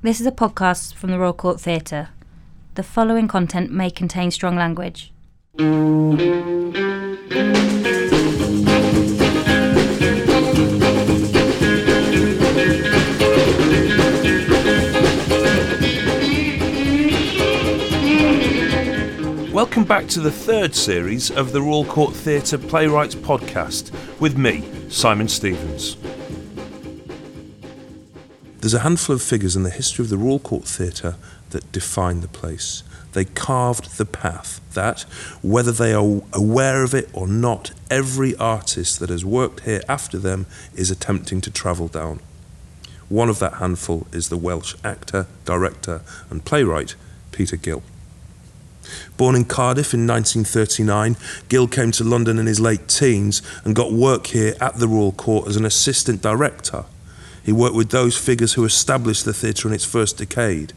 This is a podcast from the Royal Court Theatre. The following content may contain strong language. Welcome back to the third series of the Royal Court Theatre Playwrights podcast with me, Simon Stephens. There's a handful of figures in the history of the Royal Court Theatre that define the place. They carved the path that, whether they are aware of it or not, every artist that has worked here after them is attempting to travel down. One of that handful is the Welsh actor, director, and playwright Peter Gill. Born in Cardiff in 1939, Gill came to London in his late teens and got work here at the Royal Court as an assistant director. He worked with those figures who established the theatre in its first decade.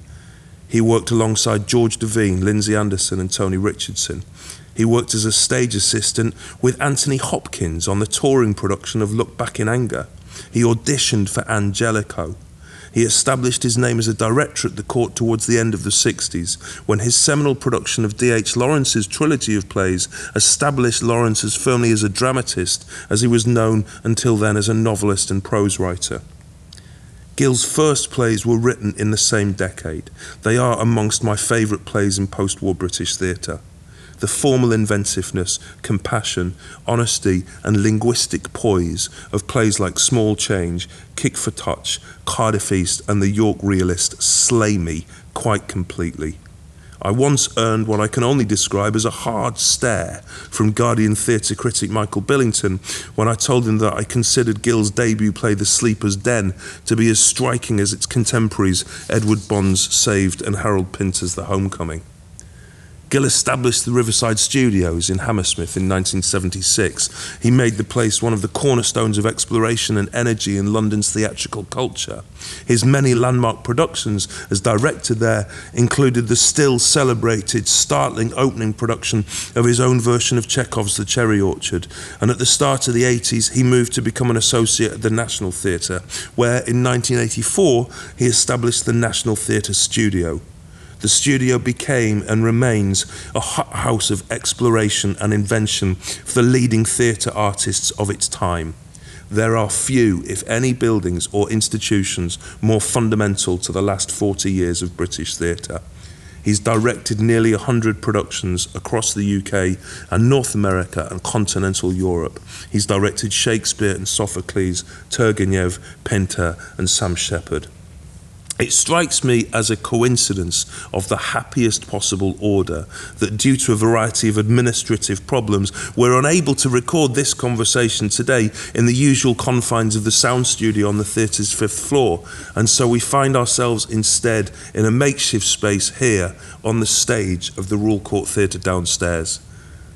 He worked alongside George Devine, Lindsay Anderson, and Tony Richardson. He worked as a stage assistant with Anthony Hopkins on the touring production of Look Back in Anger. He auditioned for Ann Jellicoe. He established his name as a director at the court towards the end of the 60s, when his seminal production of D.H. Lawrence's trilogy of plays established Lawrence as firmly as a dramatist as he was known until then as a novelist and prose writer. Gill's first plays were written in the same decade. They are amongst my favourite plays in post war British theatre. The formal inventiveness, compassion, honesty, and linguistic poise of plays like Small Change, Kick for Touch, Cardiff East, and The York Realist slay me quite completely. I once earned what I can only describe as a hard stare from Guardian theatre critic Michael Billington when I told him that I considered Gill's debut play The Sleeper's Den to be as striking as its contemporaries Edward Bond's Saved and Harold Pinter's The Homecoming. Gill established the Riverside Studios in Hammersmith in 1976. He made the place one of the cornerstones of exploration and energy in London's theatrical culture. His many landmark productions as director there included the still celebrated, startling opening production of his own version of Chekhov's The Cherry Orchard. And at the start of the 80s, he moved to become an associate at the National Theatre, where in 1984 he established the National Theatre Studio the studio became and remains a house of exploration and invention for the leading theatre artists of its time. There are few, if any, buildings or institutions more fundamental to the last 40 years of British theatre. He's directed nearly 100 productions across the UK and North America and continental Europe. He's directed Shakespeare and Sophocles, Turgenev, Pinter, and Sam Shepard. It strikes me as a coincidence of the happiest possible order that, due to a variety of administrative problems, we're unable to record this conversation today in the usual confines of the sound studio on the theatre's fifth floor. And so we find ourselves instead in a makeshift space here on the stage of the Royal Court Theatre downstairs.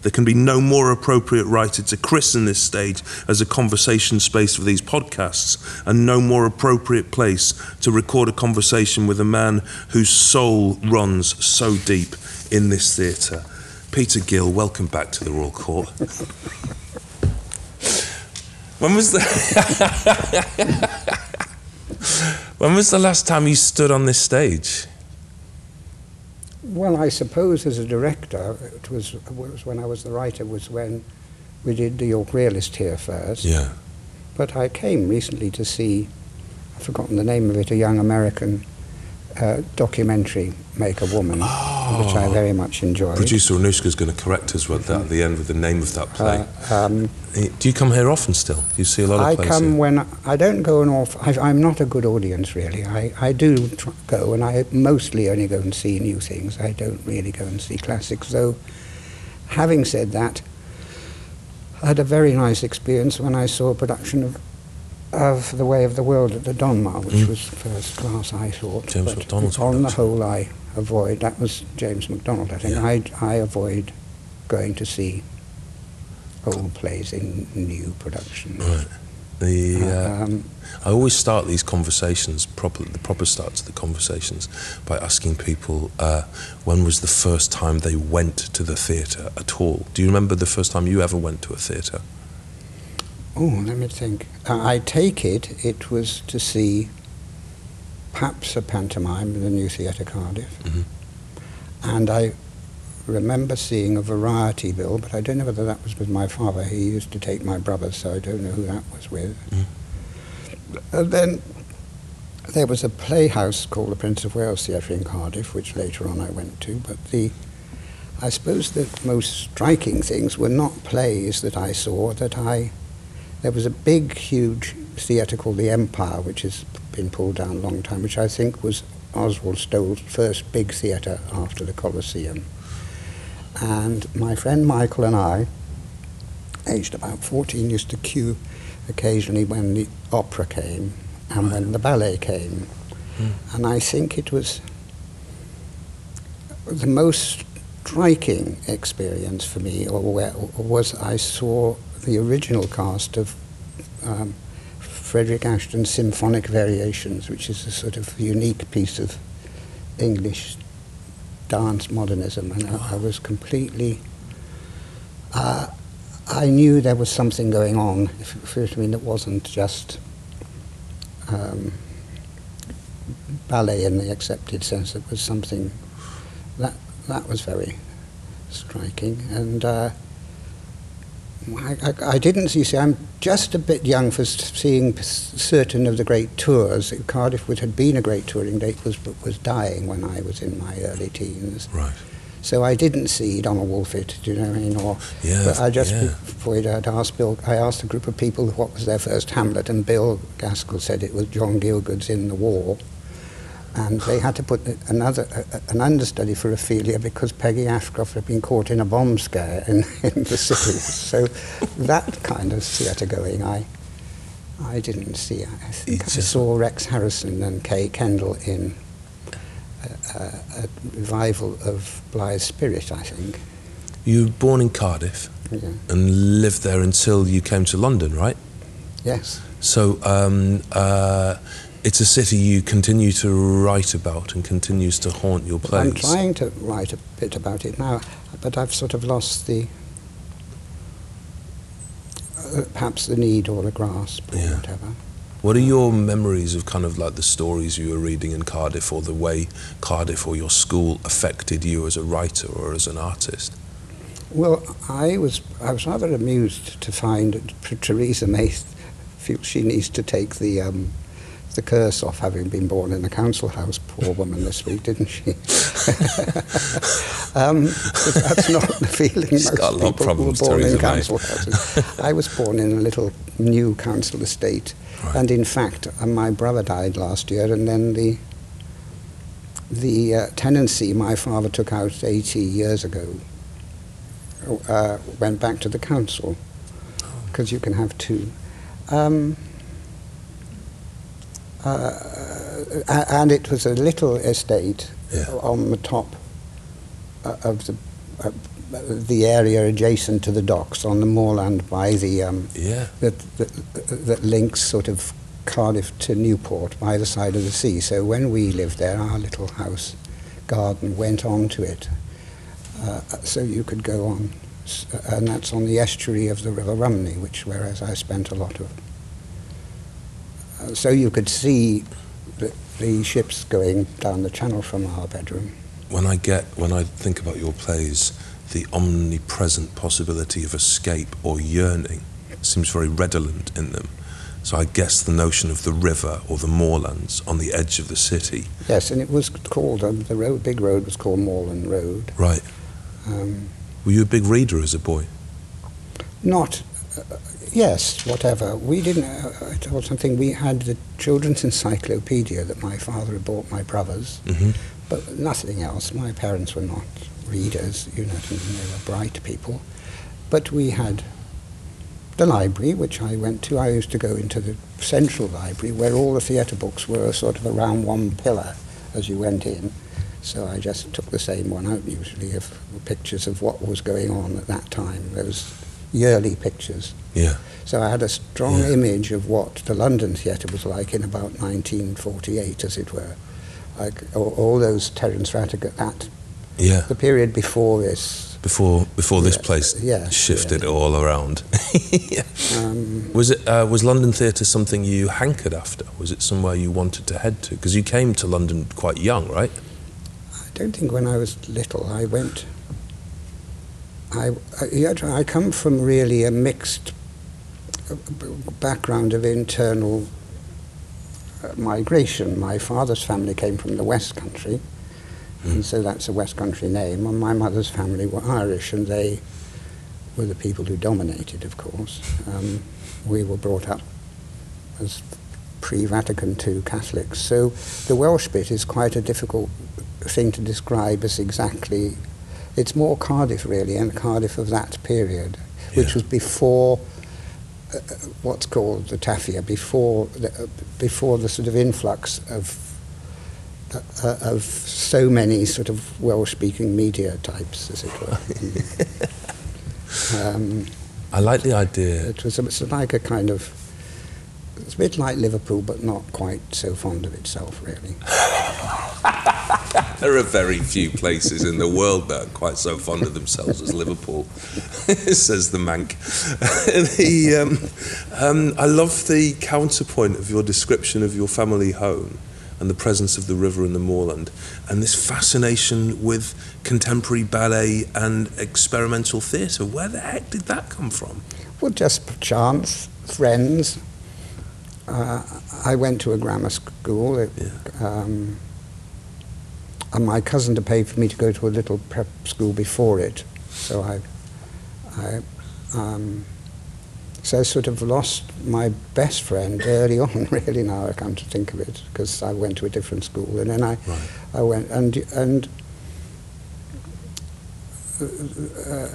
There can be no more appropriate writer to christen this stage as a conversation space for these podcasts, and no more appropriate place to record a conversation with a man whose soul runs so deep in this theatre. Peter Gill, welcome back to the Royal Court. when was the When was the last time you stood on this stage? Well, I suppose as a director, it was, was when I was the writer, was when we did the York Realist here first. Yeah. But I came recently to see, I've forgotten the name of it, a young American uh, documentary, Make a Woman, Oh. which I very much enjoyed. Producer Anushka's going to correct us with that at the end with the name of that play. Uh, um, Do you come here often still? Do you see a lot of I plays come here? when I don't go an awful. I, I'm not a good audience really. I, I do go, and I mostly only go and see new things. I don't really go and see classics. Though, having said that, I had a very nice experience when I saw a production of of The Way of the World at the Donmar, which Mm. was first class, I thought. James but MacDonald's On the whole, I avoid. That was James MacDonald, I think. Yeah. I I avoid going to see old plays in new productions. Right. The, uh, Um, I always start these conversations, proper, the proper start to the conversations, by asking people uh, when was the first time they went to the theatre at all. Do you remember the first time you ever went to a theatre? Oh, let me think. Uh, I take it it was to see perhaps a pantomime in the New Theatre Cardiff. Mhm. And I remember seeing a variety bill, but I don't know whether that was with my father. He used to take my brother, so I don't know who that was with. Mm. And then there was a playhouse called the Prince of Wales Theatre in Cardiff, which later on I went to. But the, I suppose the most striking things were not plays that I saw. That I, there was a big, huge theatre called the Empire, which has been pulled down a long time, which I think was Oswald Stoll's first big theatre after the Coliseum. And my friend Michael and I, aged about 14, used to queue occasionally when the opera came and when the ballet came. Hmm. And I think it was the most striking experience for me or where, was I saw the original cast of um, Frederick Ashton's Symphonic Variations, which is a sort of unique piece of English dance modernism, and I, I was completely. Uh, I knew there was something going on. If, if, I mean, it wasn't just um, ballet in the accepted sense. It was something that that was very striking, and uh, I, I, I didn't see. See, I'm just a bit young for seeing certain of the great tours. Cardiff, which had been a great touring date, was was dying when I was in my early teens. Right. So I didn't see Donald Wolfit, do you know what I mean? Or, Yeah, but I just yeah. before I'd asked Bill, I asked a group of people what was their first Hamlet, and Bill Gaskill said it was John Gielgud's In the War, and they had to put another a- an understudy for Ophelia because Peggy Ashcroft had been caught in a bomb scare in, in the city. so that kind of theatre going, I I didn't see. I think It's I saw Rex Harrison and Kay Kendall in a, a, a revival of Blithe's Spirit, I think. You were born in Cardiff Yeah. and lived there until you came to London, right? Yes. So um, uh, it's a city you continue to write about and continues to haunt your plays. I'm trying to write a bit about it now, but I've sort of lost the uh, perhaps the need or the grasp or Yeah. whatever. What are your memories of kind of like the stories you were reading in Cardiff or the way Cardiff or your school affected you as a writer or as an artist? Well, I was I was rather amused to find that Theresa May feels she needs to take the um, the curse off having been born in a council house. Poor woman this week, didn't she? um, that's not the feeling She's most got a lot of people were born in Theresa council houses. I was born in a little new council estate, Right. and in fact, uh, my brother died last year, and then the the uh, tenancy my father took out 80 years ago uh, went back to the council because you can have two. Um, uh, and it was a little estate Yeah. on the top uh, of the uh, the area adjacent to the docks on the moorland by the um, Yeah. that, that that links sort of Cardiff to Newport by the side of the sea. So when we lived there, our little house garden went on to it, uh, so you could go on, and that's on the estuary of the River Rumney, which whereas I spent a lot of. So you could see the, the ships going down the channel from our bedroom. When I get when I think about your plays, the omnipresent possibility of escape or yearning seems very redolent in them. So I guess the notion of the river or the moorlands on the edge of the city. Yes, and it was called um, the road, big road was called Moreland Road. Right. Um, Were you a big reader as a boy? Not, yes, whatever. We didn't, uh, I told something, we had the children's encyclopedia that my father had bought my brothers, hmm but nothing else. My parents were not readers, you know, what I mean, they were bright people. But we had the library, which I went to. I used to go into the central library where all the theatre books were sort of around one pillar as you went in. So I just took the same one out usually of pictures of what was going on at that time, those yearly pictures. Yeah. So I had a strong Yeah. image of what the London theatre was like in about 1948, as it were. Like all, all those Terence Rattigan, that Yeah. the period before this, before before this Yeah, place yeah, shifted yeah. all around. Um, Was it uh, was London theatre something you hankered after? Was it somewhere you wanted to head to? Because you came to London quite young, right? I don't think when I was little I went. I, I, I come from really a mixed background of internal uh, migration. My father's family came from the West Country, and so that's a West Country name. And my mother's family were Irish, and they were the people who dominated, of course. Um, we were brought up as pre-Vatican II Catholics. So the Welsh bit is quite a difficult thing to describe as exactly. It's more Cardiff really, and Cardiff of that period, which Yeah. was before uh, what's called the Taffia, before the, uh, before the sort of influx of uh, uh, of so many sort of Welsh-speaking media types, as it were. um, I like the idea. it was a, it's like a kind of it's a bit like Liverpool, but not quite so fond of itself, really. There are very few places in the world that are quite so fond of themselves as Liverpool, says the Manc. the, um, um, I love the counterpoint of your description of your family home and the presence of the river and the moorland, and this fascination with contemporary ballet and experimental theatre. Where the heck did that come from? Well, just chance, friends. Uh, I went to a grammar school. It, Yeah. um, and my cousin had paid for me to go to a little prep school before it. So I, I, um, so I sort of lost my best friend early on, really, now I come to think of it, because I went to a different school. And then I, Right. I went, and, and uh,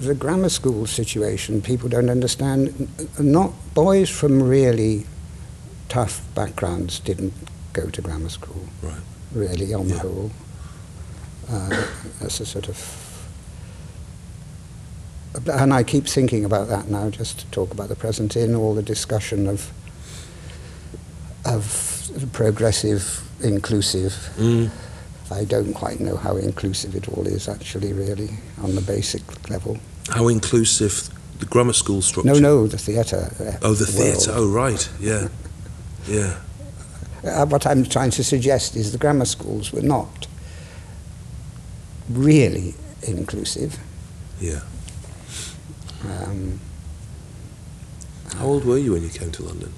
the grammar school situation, people don't understand. Not boys from really tough backgrounds didn't go to grammar school, Right. Really, on the Yeah. whole. Uh, that's a sort of. And I keep thinking about that now, just to talk about the present in all the discussion of of progressive, inclusive. Mm. I don't quite know how inclusive it all is, actually, really, on the basic level. How inclusive the grammar school structure. No, no, the theatre. uh, Oh, the theatre. Oh, right. Yeah. Yeah. Uh, what I'm trying to suggest is the grammar schools were not really inclusive. Yeah. Um, How old were you when you came to London?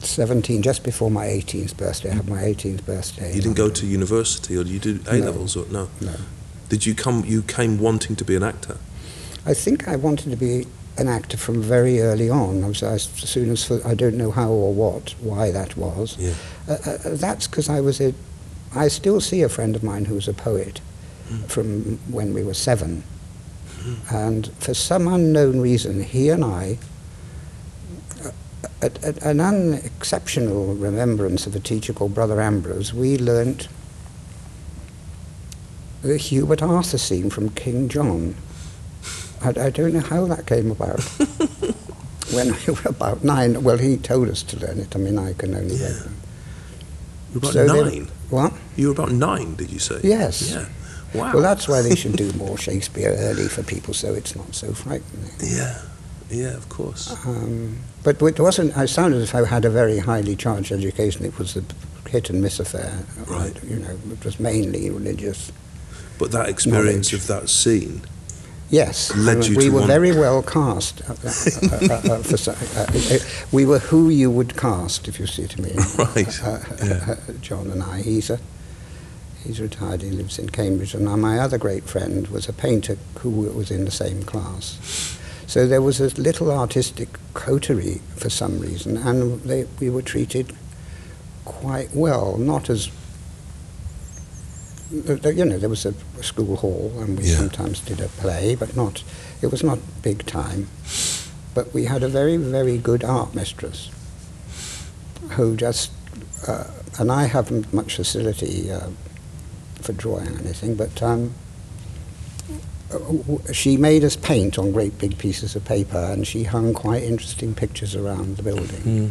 17, just before my 18th birthday. I had my 18th birthday. You didn't go to university, or you did A No. levels, or no? No. Did you come? You came wanting to be an actor. I think I wanted to be an actor from very early on. I was, as soon as, I don't know how or what, why that was. Yeah. Uh, uh, that's because I was a. I still see a friend of mine who was a poet from when we were seven. And for some unknown reason, he and I, uh, at, at an unexceptional remembrance of a teacher called Brother Ambrose, we learnt the Hubert Arthur scene from King John. I, I don't know how that came about. when we were about nine, well, he told us to learn it. I mean, I can only. Yeah. read. You were about So they- nine. What? You were about nine, did you say? Yes. Yeah. Wow. Well, that's why they should do more Shakespeare early for people, so it's not so frightening. Yeah. Yeah, of course. Um, but it wasn't. I sounded as if I had a very highly charged education. It was a hit and miss affair. Right. You know, it was mainly religious. But that experience Knowledge. of that scene. Yes, Led you we were want- very well cast. Uh, uh, uh, uh, uh, for, uh, we were who you would cast, if you see what I mean. Right, yeah. John and I. He's a he's retired. He lives in Cambridge, and my other great friend was a painter who was in the same class. So there was a little artistic coterie for some reason, and they, we were treated quite well. Not as you know, there was a, a school hall, and we Yeah. sometimes did a play, but not. It was not big time. But we had a very, very good art mistress who just, uh, and I haven't much facility uh, for drawing or anything, but um, she made us paint on great big pieces of paper, and she hung quite interesting pictures around the building. Mm.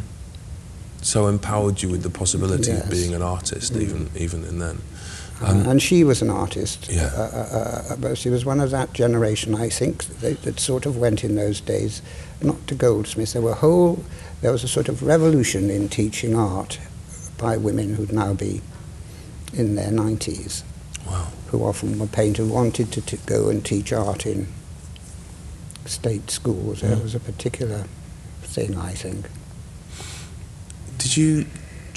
so empowered you with the possibility Yes. of being an artist, even even in then. Uh, and she was an artist. Yeah. Uh, uh, uh, but she was one of that generation, I think, that, that sort of went in those days, not to Goldsmiths. There were whole, there was a sort of revolution in teaching art by women who'd now be in their 90s, Wow. who often were painters, wanted to, to go and teach art in state schools. There Mm. was a particular thing, I think. Did you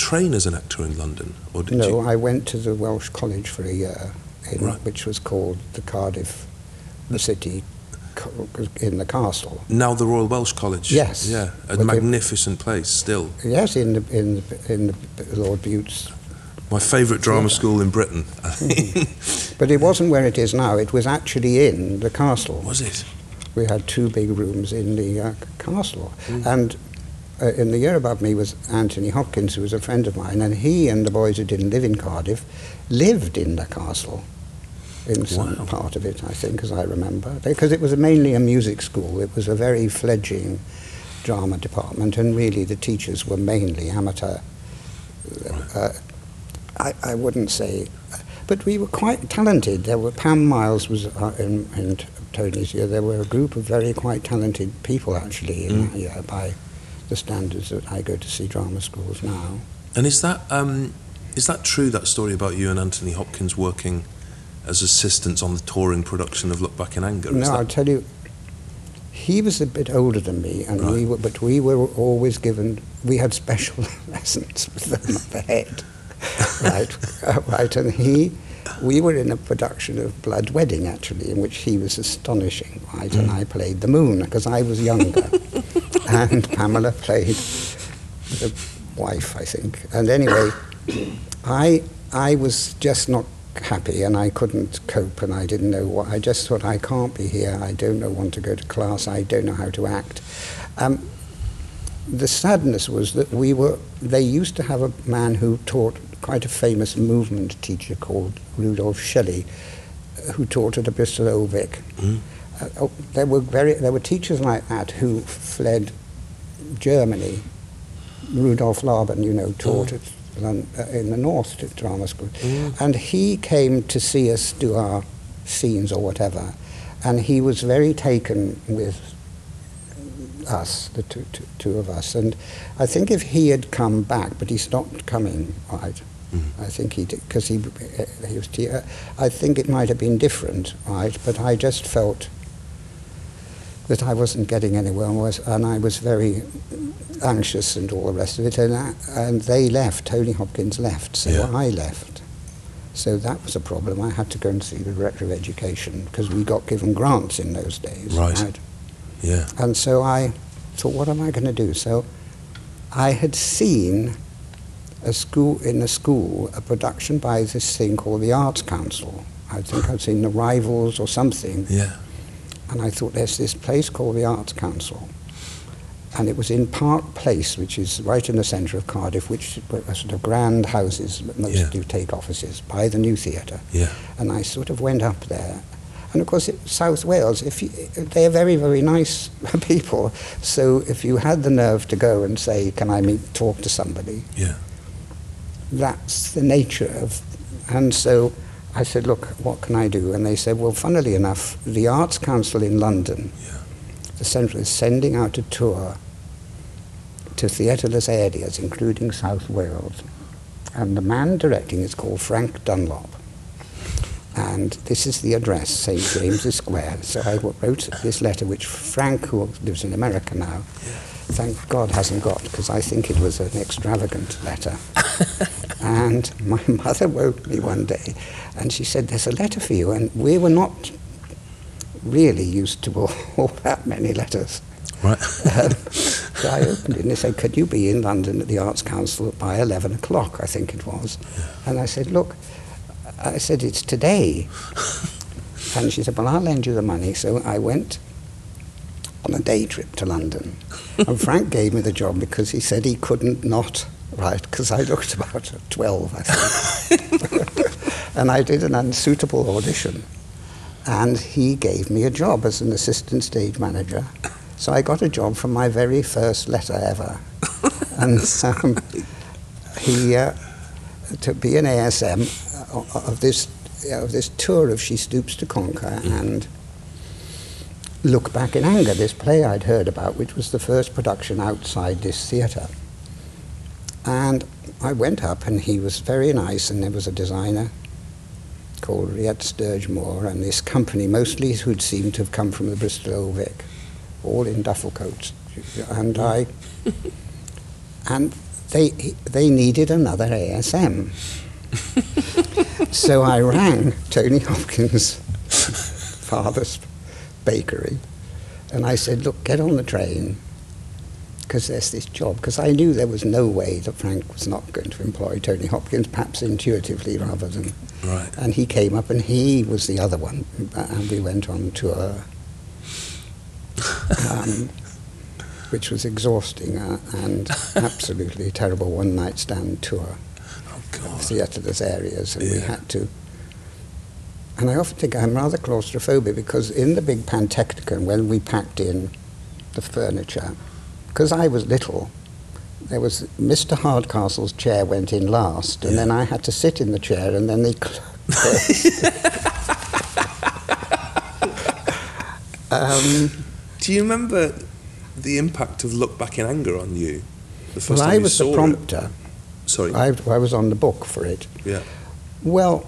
train as an actor in London, or did no, you? I went to the Welsh College for a year, in, Right. which was called the Cardiff the City in the castle. Now the Royal Welsh College. Yes. Yeah, a magnificent place still. Yes, in the, in the, in the Lord Bute's. My favourite drama school in Britain. But it wasn't where it is now. It was actually in the castle. Was it? We had two big rooms in the uh, castle. Mm. And uh, in the year above me was Anthony Hopkins, who was a friend of mine, and he and the boys who didn't live in Cardiff lived in the castle. In some Wow. part of it, I think, as I remember. Because it was mainly a music school. It was a very fledgling drama department, and really the teachers were mainly amateur. Uh, I, I wouldn't say, but we were quite talented. There were Pam Miles was uh, in, in Tony's year. There were a group of very quite talented people actually in Mm. that year by the standards that I go to see drama schools now. And is that um, is that true? That story about you and Anthony Hopkins working as assistants on the touring production of Look Back in Anger. No, I'll tell you, he was a bit older than me, and we were, but we were always given. We had special lessons with them at the head, right, uh, right, and he. We were in a production of Blood Wedding, actually, in which he was astonishing, right, and I played the moon because I was younger, and Pamela played the wife, I think. And anyway, I I was just not happy and I couldn't cope and I didn't know what. I just thought I can't be here. I don't know want to go to class. I don't know how to act. Um, the sadness was that we were. They used to have a man who taught quite a famous movement teacher called Rudolf Shelley, uh, who taught at the Bristol Old Vic. Mm. Uh, oh, there were very there were teachers like that who fled Germany. Rudolf Laban, you know, taught Mm. at uh, in the North at drama school, Mm. and he came to see us do our scenes or whatever, and he was very taken with us, the two, two, two of us, and I think if he had come back, but he stopped coming, right. Mm. I think he did because he, he was. Uh, I think it might have been different, right? But I just felt that I wasn't getting anywhere, and, was, and I was very anxious and all the rest of it. And, I, and they left. Tony Hopkins left, so Yeah. I left. So that was a problem. I had to go and see the director of education because we got given grants in those days. Right. Yeah. And so I thought, what am I going to do? So I had seen a school in a school a production by this thing called the Arts Council. I think I'd seen the Rivals or something, Yeah. And I thought there's this place called the Arts Council, and it was in Park Place, which is right in the centre of Cardiff, which were uh, sort of grand houses that most Yeah. do take offices by the new theatre. Yeah. And I sort of went up there. And of course, it, South Wales, if you, they're very, very nice people. So if you had the nerve to go and say, "Can I meet, talk to somebody?" Yeah. That's the nature of. And so I said, "Look, what can I do?" And they said, "Well, funnily enough, the Arts Council in London, Yeah. the central, is sending out a tour to theatreless areas, including South Wales, and the man directing is called Frank Dunlop." And this is the address, St. James's Square. So I wrote this letter, which Frank, who lives in America now, thank God hasn't got, because I think it was an extravagant letter. and my mother woke me one day, and she said, "There's a letter for you." And we were not really used to all, all that many letters. Right. Um, so I opened it and they said, Could you be in London at the Arts Council by 11 o'clock, I think it was? And I said, Look, I said, It's today. and she said, Well, I'll lend you the money. So I went on a day trip to London. and Frank gave me the job because he said he couldn't not write, because I looked about 12, I think. and I did an unsuitable audition. And he gave me a job as an assistant stage manager. So I got a job from my very first letter ever. and um, he uh, to be an ASM of this of this tour of She Stoops to Conquer and Look Back in Anger, this play I'd heard about, which was the first production outside this theatre. And I went up, and he was very nice, and there was a designer called Riette Sturge Moore, and this company, mostly who'd seemed to have come from the Bristol Old Vic, all in duffel coats. And I, and they, they needed another ASM. so I rang Tony Hopkins' father's bakery, and I said, look, get on the train, because there's this job. Because I knew there was no way that Frank was not going to employ Tony Hopkins, perhaps intuitively rather than. Right. And he came up, and he was the other one, and we went on tour, um, which was exhausting uh, and absolutely terrible one-night stand tour Oh, God. theatres areas, and we had to. And I often think I'm rather claustrophobic because in the big Pantechnicon, when we packed in the furniture, because I was little, there was Mr. Hardcastle's chair went in last, and Yeah. then I had to sit in the chair, and then they. um, Do you remember the impact of Look Back in Anger on you? The first well, time I was the it? prompter. Sorry. I, I was on the book for it. yeah. Well,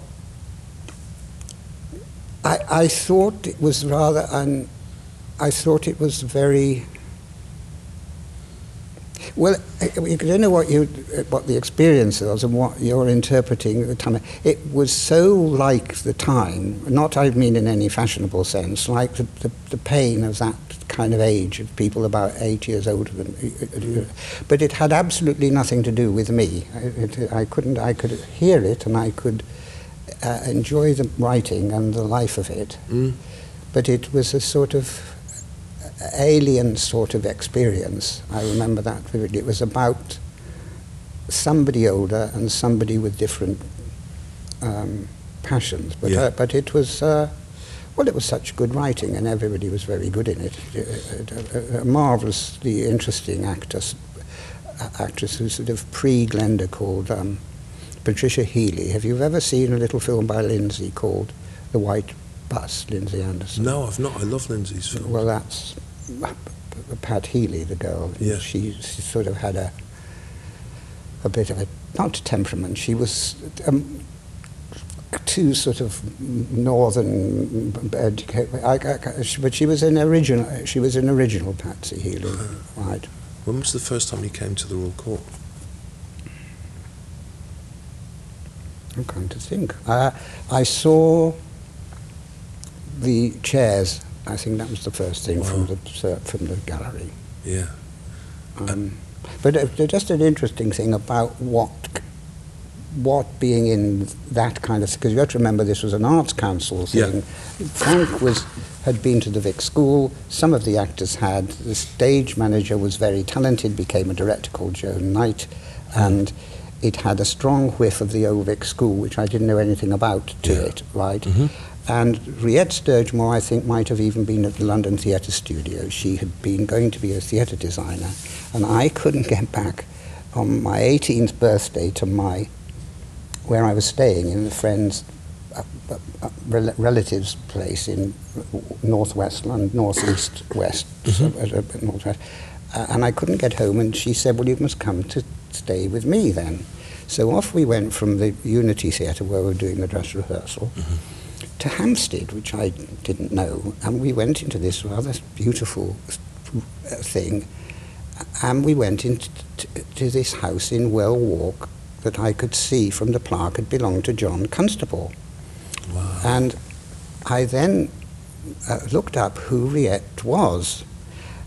I, I thought it was rather un, I thought it was very. Well, I I don't know what you, what the experience was and what you're interpreting at the time. It was so like the time, not I mean in any fashionable sense, like the, the, the pain of that kind of age of people about eight years older than. But it had absolutely nothing to do with me. I, it, I couldn't. I could hear it and I could uh, enjoy the writing and the life of it. Mm. But it was a sort of alien sort of experience. I remember that vividly. It was about somebody older and somebody with different um, passions. But, Yeah. uh, but it was, uh, well, it was such good writing and everybody was very good in it. A, marvelously interesting actress, actress who's sort of pre-Glenda called um, Patricia Healey. Have you ever seen a little film by Lindsay called The White Bus, Lindsay Anderson? No, I've not. I love Lindsay's films. Well, that's Pat Healey, the girl. Yeah. She, she sort of had a a bit of a not temperament. She was um, too sort of northern educated, I, I, she- but she was an original. She was an original Patsy Healey, right? when was the first time you came to the Royal Court? I'm trying to think. Uh, I saw the chairs. I think that was the first thing from the from the gallery. Yeah. Um, but uh, just an interesting thing about what what being in that kind of because you have to remember this was an arts council thing. Yeah. Frank was had been to the Vic School. Some of the actors had. The stage manager was very talented. Became a director called Joan Knight, and it had a strong whiff of the Old Vic School, which I didn't know anything about to Yeah. it. Right. Mhm. And Riette Sturge Moore, I think, might have even been at the London Theatre Studio. She had been going to be a theatre designer, and I couldn't get back on my 18th birthday to my where I was staying in a friend's uh, uh, uh, rel- relative's place in northwest London, northeast west, so, uh, uh, northwest. Uh, and I couldn't get home, and she said, "Well, you must come to stay with me then." So off we went from the Unity Theatre where we were doing the dress rehearsal to Hampstead, which I didn't know, and we went into this rather beautiful uh, thing, and we went into t- to this house in Well Walk that I could see from the plaque had belonged to John Constable. Wow. And I then uh, looked up who Riette was.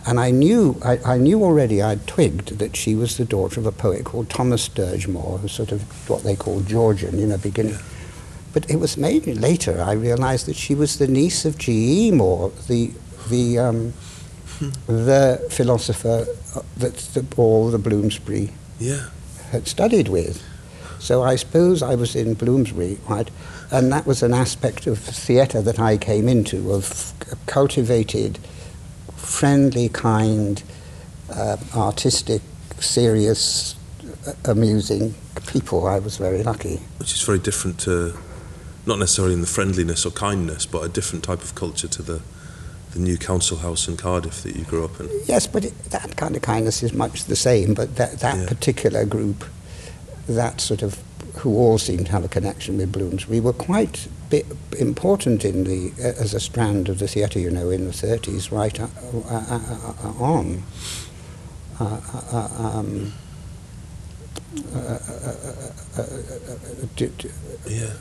And I knew, I, I knew already, I'd twigged that she was the daughter of a poet called Thomas Sturge Moore, who's sort of what they call Georgian, you know, beginning. Yeah. But it was maybe later I realized that she was the niece of G.E. Moore, the, the, um, the philosopher uh, that the, all the Bloomsbury Yeah. had studied with. So I suppose I was in Bloomsbury, right? And that was an aspect of theatre that I came into, of cultivated, friendly, kind, uh, artistic serious, uh, amusing people. I was very lucky. Which is very different to, not necessarily in the friendliness or kindness, but a different type of culture to the, the new council house in Cardiff that you grew up in. Yes, but it, that kind of kindness is much the same. But that, that Yeah. particular group, that sort of, who all seemed to have a connection with Bloomsbury, were quite important in the uh, as a strand of the theatre. You know, in the 30s, right uh, uh, uh, uh, on. Uh, uh, uh, um, uh, uh, uh, uh, uh, uh, Yeah.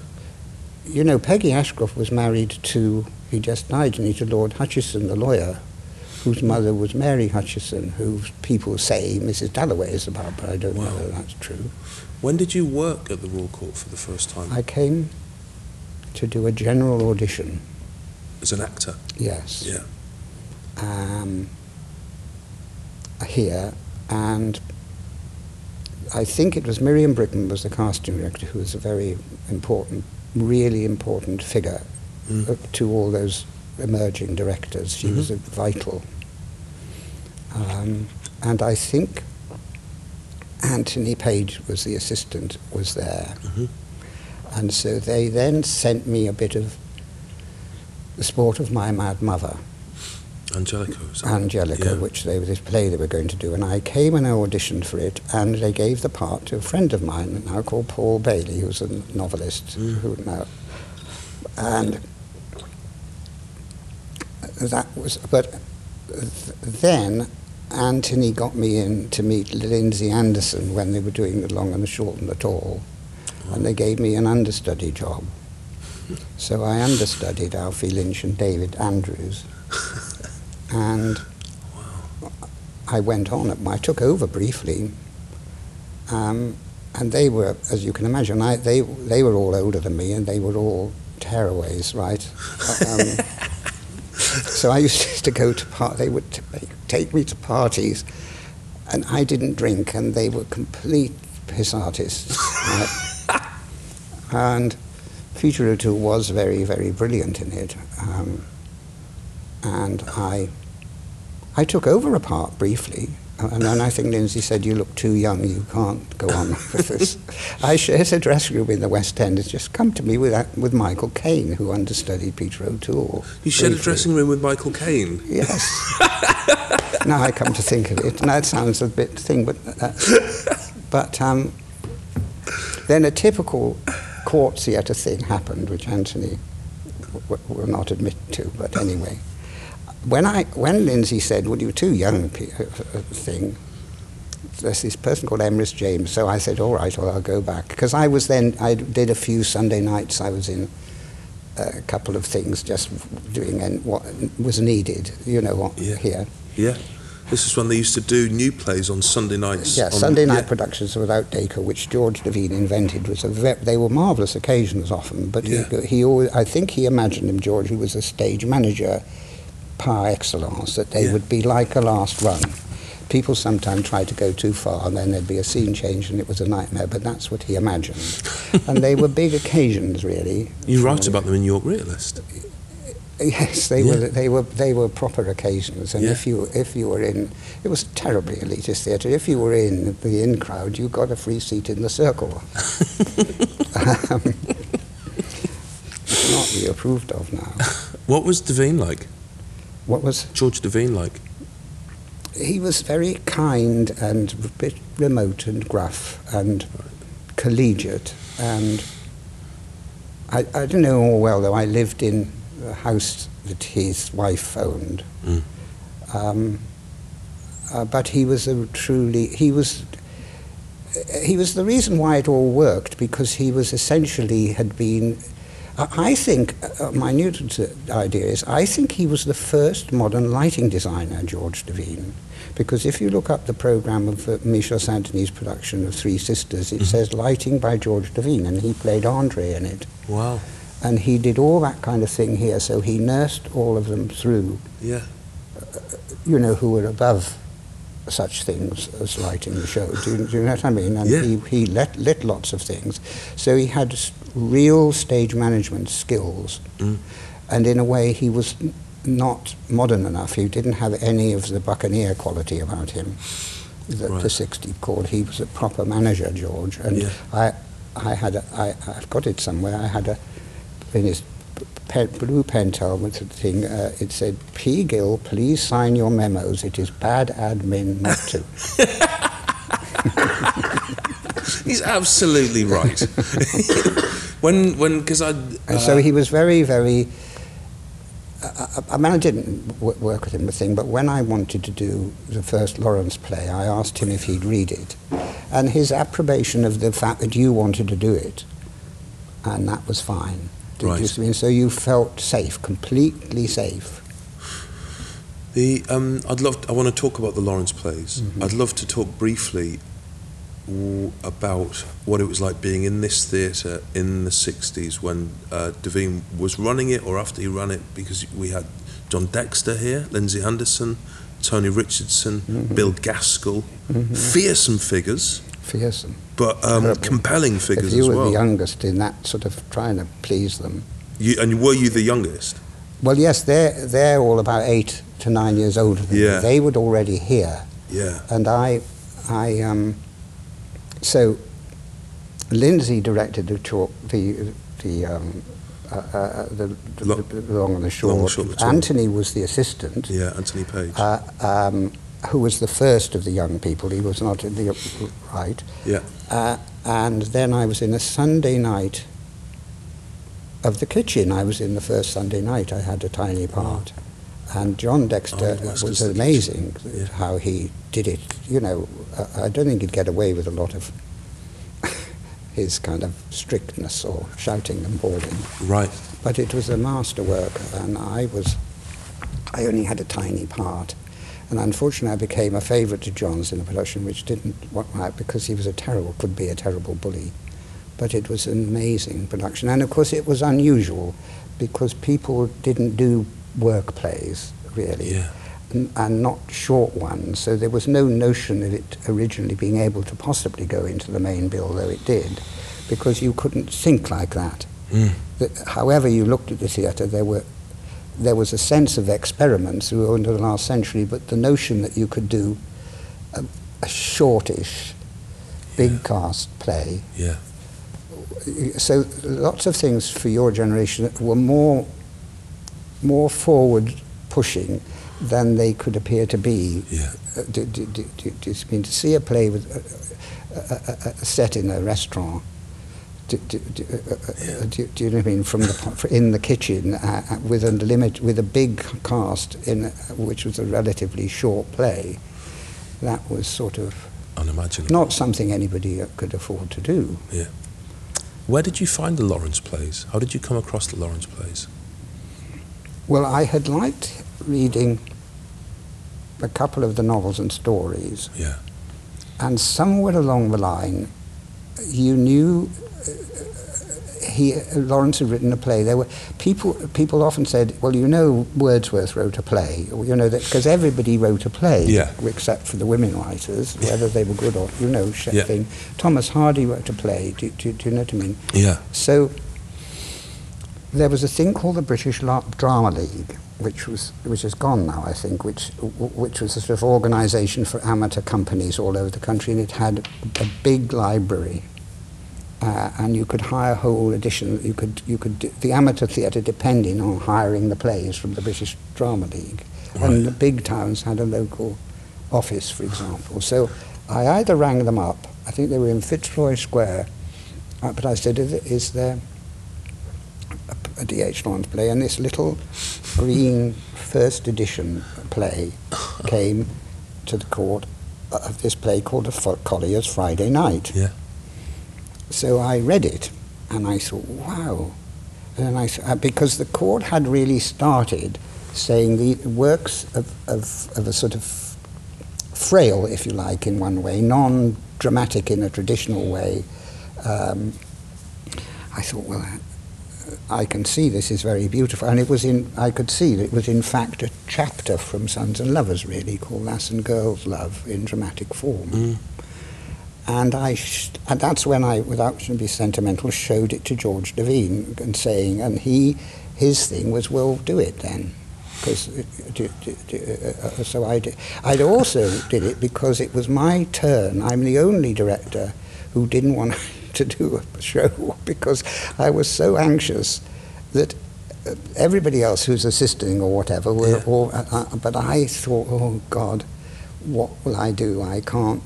You know, Peggy Ashcroft was married to, he just died, to Lord Hutchinson, the lawyer, whose mother was Mary Hutchinson, who people say Mrs. Dalloway is about, but I don't know Wow. whether that's true. When did you work at the Royal Court for the first time? I came to do a general audition, As an actor? yes, Yeah. um, here, and I think it was Miriam Brickman was the casting director, who was a very important, really important figure Mm. uh, to all those emerging directors. She was Mhm. a vital. Um, and I think Anthony Page was the assistant, was there. Mhm. And so they then sent me a bit of The Sport of My Mad Mother, Ann Jellicoe. is that- Ann Jellicoe, Yeah. which they were this play they were going to do. And I came and I auditioned for it, and they gave the part to a friend of mine now called Paul Bailey, who's a novelist Mm. who now. And that was, but then Anthony got me in to meet Lindsay Anderson when they were doing the long and the short and the tall, and they gave me an understudy job. So I understudied Alfie Lynch and David Andrews, and I went on. I took over briefly, um, and they were, as you can imagine, I, they they were all older than me, and they were all tearaways, right? Um, so I used to go to part. They would t- take me to parties, and I didn't drink, and they were complete piss artists. right? and Peter O'Toole was very, very brilliant in it, um, and I, I took over a part briefly. And then I think Lindsay said, "You look too young. You can't go on with this." I shared a dressing room in the West End. It's just come to me with that, with Michael Caine, who understudied Peter O'Toole. You shared a dressing room with Michael Caine. Yes. now I come to think of it, now it sounds a bit thing, but uh, but um, then a typical court theatre thing happened, which Anthony w- will not admit to. But anyway, when I when Lindsay said, "Well, you were too young," uh, uh, thing. There's this person called Emrys James, so I said, "All right, well, I'll go back." Because I was then, I did a few Sunday nights. I was in a couple of things, just doing and what was needed, you know, what, Yeah. here. Yeah. This is when they used to do new plays on Sunday nights. Yeah, on- Sunday night yeah. productions without décor, which George Devine invented, was a ve- they were marvellous occasions often. But Yeah. he, he always, I think he imagined him, George, who was a stage manager par excellence, that they Yeah. would be like a last run. People sometimes tried to go too far, and then there'd be a scene change, and it was a nightmare. But that's what he imagined, and they were big occasions, really. You write about them in York Realist. Yes, they Yeah. were. They were. They were proper occasions, and Yeah. if you if you were in, it was terribly elitist theatre. If you were in the in crowd, you got a free seat in the circle. um, it's not be approved of now. What was Devine like? What was George Devine like? he was very kind and a bit remote and gruff and collegiate and I, I don't know all well though I lived in the house that his wife owned Mm. um, uh, but he was a truly he was he was the reason why it all worked because he was essentially had been I think uh, my new idea is I think he was the first modern lighting designer, George Devine, because if you look up the program of uh, Michel Saint-Denis' production of Three Sisters, it Mhm. says lighting by George Devine, and he played Andre in it, Wow. and he did all that kind of thing here. So he nursed all of them through, Yeah. you know, who were above such things as lighting the show. Do you, do you know what I mean? And Yeah. he, he lit, lit lots of things. So he had real stage management skills. Mm. And in a way, he was not modern enough. He didn't have any of the buccaneer quality about him. that Right. the 60 called. He was a proper manager, George, and Yeah. I, I had a, I, I've got it somewhere. I had a in his pen, blue pentel with the thing. Uh, it said, "P. Gill, please sign your memos. It is bad admin not to." He's absolutely right. when when because I And uh, so he was very, very. I, I mean, I didn't w- work with him the thing, but when I wanted to do the first Lawrence play, I asked him if he'd read it, and his approbation of the fact that you wanted to do it, and that was fine. You Right. see what I mean? So you felt safe, completely safe. The um, I'd love. I want to talk about the Lawrence plays. Mhm. I'd love to talk briefly about what it was like being in this theatre in the '60s when uh, Devine was running it, or after he ran it, because we had John Dexter here, Lindsay Anderson, Tony Richardson, Mhm. Bill Gaskill, Mhm. fearsome figures, Fearsome. but um, compelling figures if you were the youngest in that sort of trying to please them. You, and were you the youngest? Well, yes, they're, they're all about eight to nine years older than Yeah. me. They would already hear. Yeah. And I, I, um, so Lindsay directed the talk, the, the, um, uh, uh, the, the, Lo- the long and the short. Long and short. Anthony was the assistant, Yeah, Anthony Page. uh, um, who was the first of the young people. He was not in the right. yeah. Uh, and then I was in a Sunday night of the kitchen. I was in the first Sunday night. I had a tiny part. And John Dexter Oh, Wesker's was amazing Yeah. how he did it. You know, I, I don't think he'd get away with a lot of his kind of strictness or shouting and bawling. Right. But it was a masterwork, and I was, I only had a tiny part. And unfortunately, I became a favourite to John's in a production which didn't work out because he was a terrible, could be a terrible bully. But it was an amazing production. And of course, it was unusual because people didn't do work plays, really, Yeah. n- and not short ones. So there was no notion of it originally being able to possibly go into the main bill, though it did, because you couldn't think like that Mm. however you looked at the theatre, there were there was a sense of experiment through into the last century, but the notion that you could do a, a shortish, big Yeah. cast play. Yeah. So lots of things for your generation were more more forward pushing than they could appear to be. Yeah. Uh, do, do, mean to see a play with a, a, a, a set in a restaurant? Do, do, do, uh, uh, Yeah. do, you know what I mean? From the in the kitchen uh, uh, with a limit with a big cast in which was a relatively short play. That was sort of Unimaginable. not something anybody uh, could afford to do. Yeah. Where did you find the Lawrence plays? How did you come across the Lawrence plays? Well, I had liked reading a couple of the novels and stories, Yeah. and somewhere along the line, you knew uh, he Lawrence had written a play. There were people. People often said, "Well, you know, Wordsworth wrote a play." You know that because everybody wrote a play, Yeah. except for the women writers, whether they were good or you know, Yeah. Thomas Hardy wrote a play. Do, do, do you know what I mean? Yeah. So there was a thing called the British Drama League, which was which is gone now, I think, which which was a sort of organisation for amateur companies all over the country, and it had a big library. Uh, and you could hire whole editions. You could you could do, the amateur theatre depending on hiring the plays from the British Drama League, Right. and the big towns had a local office, for example. So I either rang them up. I think they were in Fitzroy Square, uh, but I said, "Is, is there a, D.H. Lawrence play?" And this little green first edition play came to the court of this play called A Collier's Friday Night. Yeah. So I read it, and I thought, wow. And I, uh, because the court had really started saying the works of, of, of a sort of frail, if you like, in one way, non-dramatic in a traditional way. Um, I thought, well, I can see this is very beautiful, and it was in. I could see that it was in fact a chapter from Sons and Lovers, really, called Lass and Girls Love in dramatic form. Mm. And I, sh- and that's when I, without to be sentimental, showed it to George Devine and saying, and he, his thing was, well, do it then, because uh, so I did. I'd also did it because it was my turn. I'm the only director who didn't want to do a show because I was so anxious that uh, everybody else who's assisting or whatever were Yeah. all. Uh, uh, but I thought, oh God, what will I do? I can't.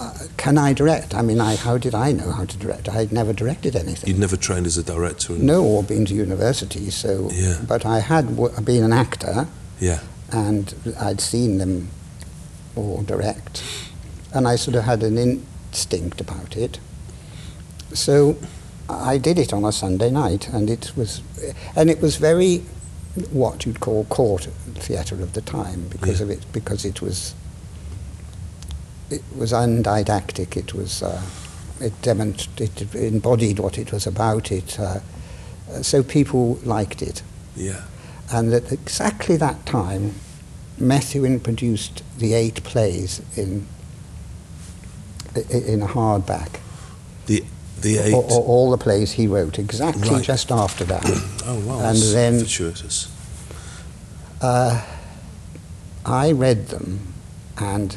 Uh, can I direct? I mean, I, how did I know how to direct? I'd never directed anything. You'd never trained as a director. No, or been to university. So, Yeah. but I had w- been an actor, Yeah. and I'd seen them all direct, and I sort of had an instinct about it. So, I did it on a Sunday night, and it was, and it was very, what you'd call court theatre of the time because Yeah. of it, because it was. It was undidactic. It was. Uh, it demonstrated, it embodied what it was about. It. Uh, so people liked it. Yeah. And at exactly that time, Methuen produced the eight plays in in a hardback. The the eight. All, all- the plays he wrote, exactly Right. just after that. oh wow. and then- fortuitous. Uh, I read them, and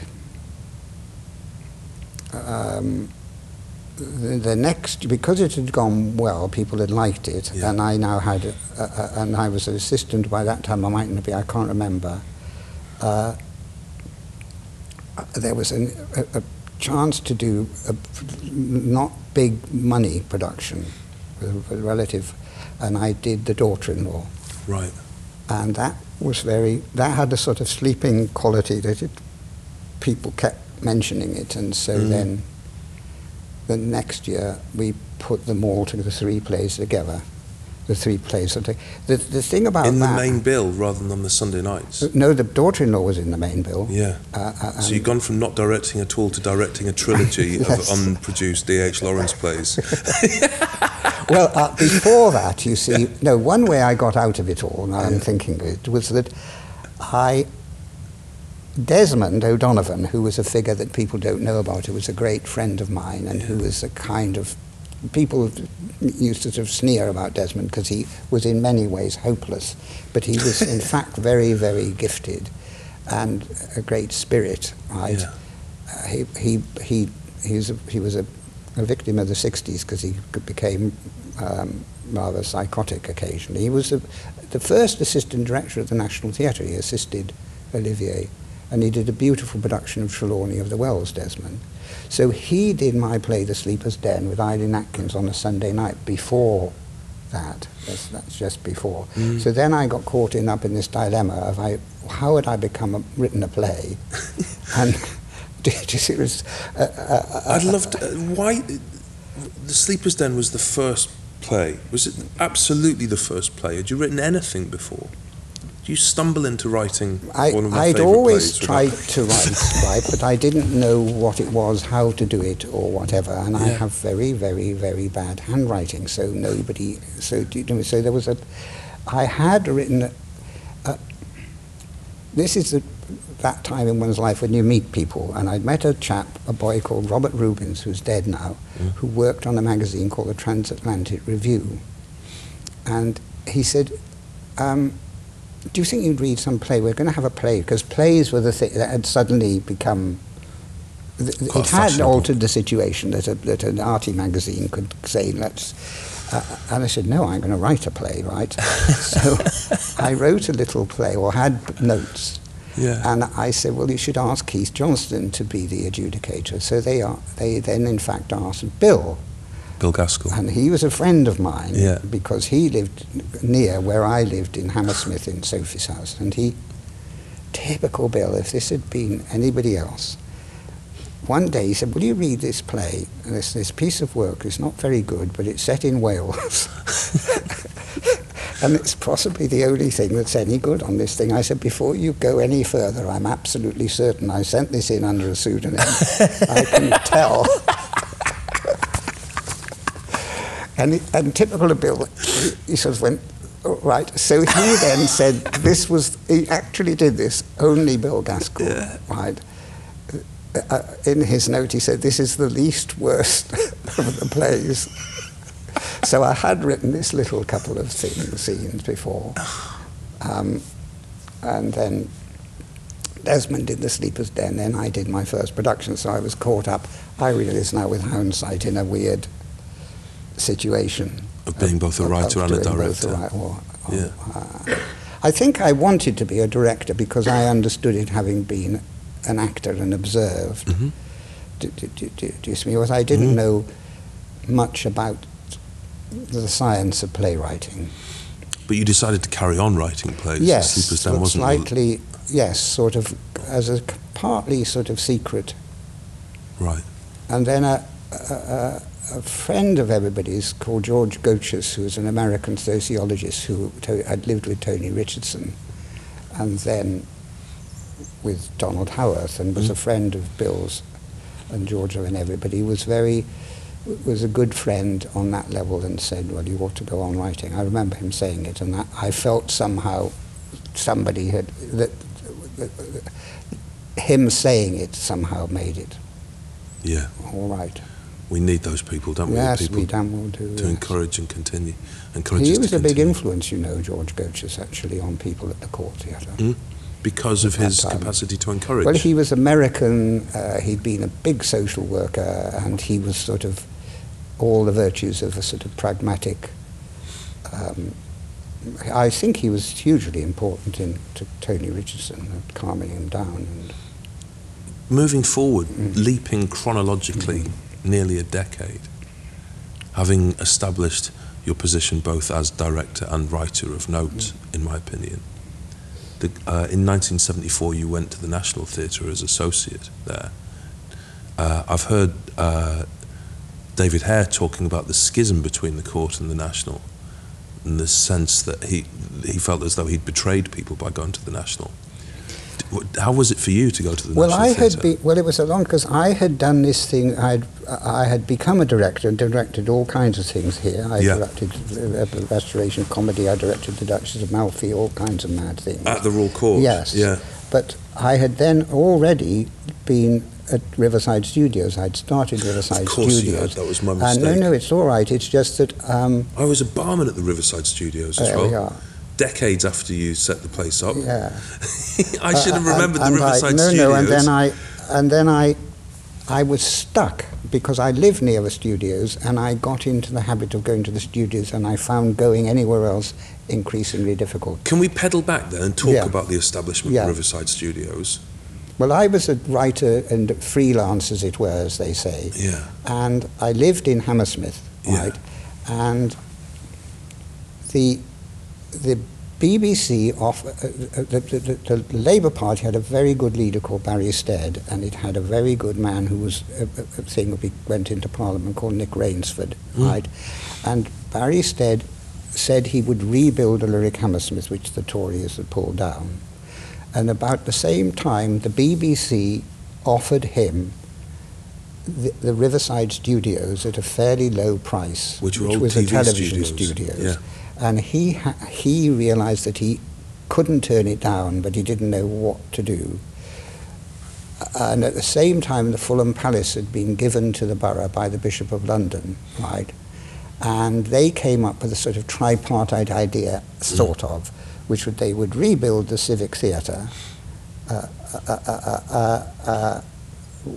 um, the, the next, because it had gone well, people had liked it, Yeah. and I now had, a, a, a- and I was an assistant by that time. I mightn't be, I can't remember. Uh, there was an, a, a chance to do a not big money production a relative, and I did the daughter-in-law Right. and that was very that had a sort of sleeping quality that it people kept mentioning it and so Mm. then the next year we put them all to the three plays together the three plays the, the, the thing about In the that main bill rather than on the Sunday nights. no the daughter-in-law was in the main bill Yeah. uh, uh, So you've gone from not directing at all to directing a trilogy Yes. of unproduced D.H. Lawrence plays. well, uh, before that, you see, no, one way I got out of it all, now I'm thinking of it, was that I, Desmond O'Donovan, who was a figure that people don't know about, who was a great friend of mine and who was a kind of, people used to sort of sneer about Desmond because he was in many ways hopeless, but he was in fact very, very gifted and a great spirit. Right? Yeah. Uh, he, he, he, he was a, he was a, a victim of the 60s because he became um, rather psychotic occasionally. He was the, the first assistant director of the National Theatre. He assisted Olivier, and he did a beautiful production of Trelawney of the Wells, Desmond. So he did my play, The Sleeper's Den, with Eileen Atkins on a Sunday night before that. That's, that's just before. Mm. So then I got caught in up in this dilemma of I, how had I become a, written a play? and see, it was, uh, uh, uh, I'd love to. Uh, why? The Sleeper's Den was the first play. Was it absolutely the first play? Had you written anything before? You stumble into writing I, one of my I'd always plays? tried to write, right, but I didn't know what it was, how to do it, or whatever. And I have very, very, very bad handwriting, so nobody. So do you know, so there was a. I had written. A, a, this is the, that time in one's life when you meet people, and I'd met a chap, a boy called Robert Rubins, who's dead now, Mm. who worked on a magazine called the Transatlantic Review, and he said. Um, do you think you'd read some play? We're going to have a play because plays were the thing that had suddenly become. th- It had altered the situation that, a, that an arty magazine could say, let's. Uh, and I said, no, I'm going to write a play, right? so I wrote a little play or had notes. Yeah. And I said, well, you should ask Keith Johnstone to be the adjudicator. So they, are, they then, in fact, asked Bill. Bill Gaskill. And he was a friend of mine Yeah. because he lived near where I lived in Hammersmith in Sophie's house. And he, typical Bill, if this had been anybody else, one day he said, Will you read this play? This, this piece of work is not very good, but it's set in Wales. and it's possibly the only thing that's any good on this thing. I said, Before you go any further, I'm absolutely certain I sent this in under a pseudonym. I can tell. And, it, and typical of Bill, he, sort of went, "Oh, right. So he then said, this was, he actually did this, only Bill Gaskill, Yeah. right? Uh, in his note, he said, this is the least worst of the plays. So I had written this little couple of things, scenes before. Um, and then Desmond did The Sleeper's Den, then I did my first production, so I was caught up, I realise now with hindsight, in a weird situation. Of being both a writer and a director. a or- or, Yeah. uh, I think I wanted to be a director because I understood it having been an actor and observed. hmm Do, do, do, do, you see me? What I didn't Mhm. know much about the science of playwriting. But you decided to carry on writing plays. yes, wasn't. slightly, yes, sort of as a partly sort of secret. Right. And then a, a, a, a friend of everybody's called George Goetschius, who was an American sociologist who to, had lived with Tony Richardson, and then with Donald Howarth, and was Mm. a friend of Bill's and George and everybody. Was very was a good friend on that level, and said, "Well, you ought to go on writing." I remember him saying it, and I, I felt somehow somebody had that, that him saying it somehow made it Yeah. all right. We need those people, don't we? Yes, people we damn well do. to yes. encourage and continue. Encourage He was a big influence, you know, George Goetschius, actually, on people at the Court Theatre. Mm. because of his time. capacity to encourage. Well, he was American, uh, he'd been a big social worker, and he was sort of all the virtues of a sort of pragmatic. Um, I think he was hugely important in to Tony Richardson, calming him down. And Moving forward, Mm. leaping chronologically nearly a decade, having established your position both as director and writer of note, in my opinion. The, uh, in 1974, you went to the National Theatre as associate there. Uh, I've heard uh, David Hare talking about the schism between the court and the National, and the sense that he he felt as though he'd betrayed people by going to the National. How was it for you to go to the Well, National I had Theatre? been, well, it was a long because I had done this thing. I'd I had become a director and directed all kinds of things here. I Yeah. directed uh, Restoration Comedy. I directed the Duchess of Malfi, all kinds of mad things. At the Royal Court? Yes. Yeah. But I had then already been at Riverside Studios. I'd started Riverside Of course you Studios. had. That was my Uh, no, no, it's all right. It's just that. Um, I was a barman at the Riverside Studios as there well. we are. Decades after you set the place up. Yeah. I should have Uh, remembered and- the and I- Riverside no, Studios. No, and then I, and then I, I was stuck because I live near the studios, and I got into the habit of going to the studios, and I found going anywhere else increasingly difficult. Can we pedal back then and talk Yeah. about the establishment Yeah. of Riverside Studios? Well, I was a writer and freelance, as it were, as they say, Yeah. and I lived in Hammersmith, Yeah. right? And the the BBC off uh, uh, the, the, the, the Labour Party had a very good leader called Barry Stead, and it had a very good man who was a, a, thing that went into Parliament called Nick Raynsford, Mm. right? And Barry Stead said he would rebuild a lyric Hammersmith, which the Tories had pulled down. And about the same time, the BBC offered him the, the Riverside Studios at a fairly low price, Which were old was TV a television studios. studios. Yeah. And he ha- he realised that he couldn't turn it down, but he didn't know what to do. And at the same time, the Fulham Palace had been given to the borough by the Bishop of London, right? And they came up with a sort of tripartite idea, sort of, which would they would rebuild the Civic Theatre, uh, uh, uh, uh, uh, uh,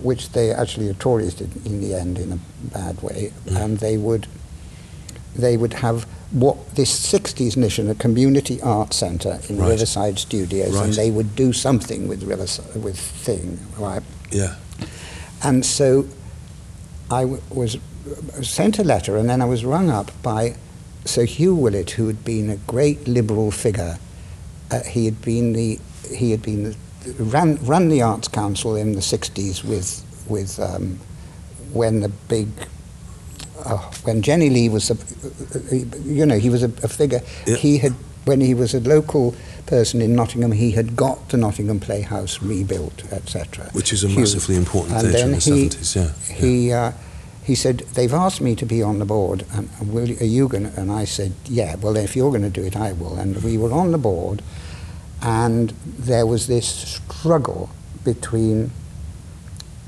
which they actually the Tories did in the end in a bad way, Mm. and they would they would have what this 60s mission, a community art centre in Right. Riverside Studios, Right. and they would do something with Riverside, with Thing, right? Yeah. And so I w- was sent a letter, and then I was rung up by Sir Hugh Willatt, who had been a great liberal figure. Uh, he had been the he had been the, ran run the Arts Council in the '60s with with um, when the big. Oh, when Jenny Lee was, a, you know, he was a, a figure. Yeah. He had, when he was a local person in Nottingham, he had got the Nottingham Playhouse rebuilt, etc. Which is a massively important And theatre in the he- 70s, yeah. He, uh, he said, they've asked me to be on the board, and will, are you going to? And I said, yeah, well, if you're going to do it, I will. And we were on the board, and there was this struggle between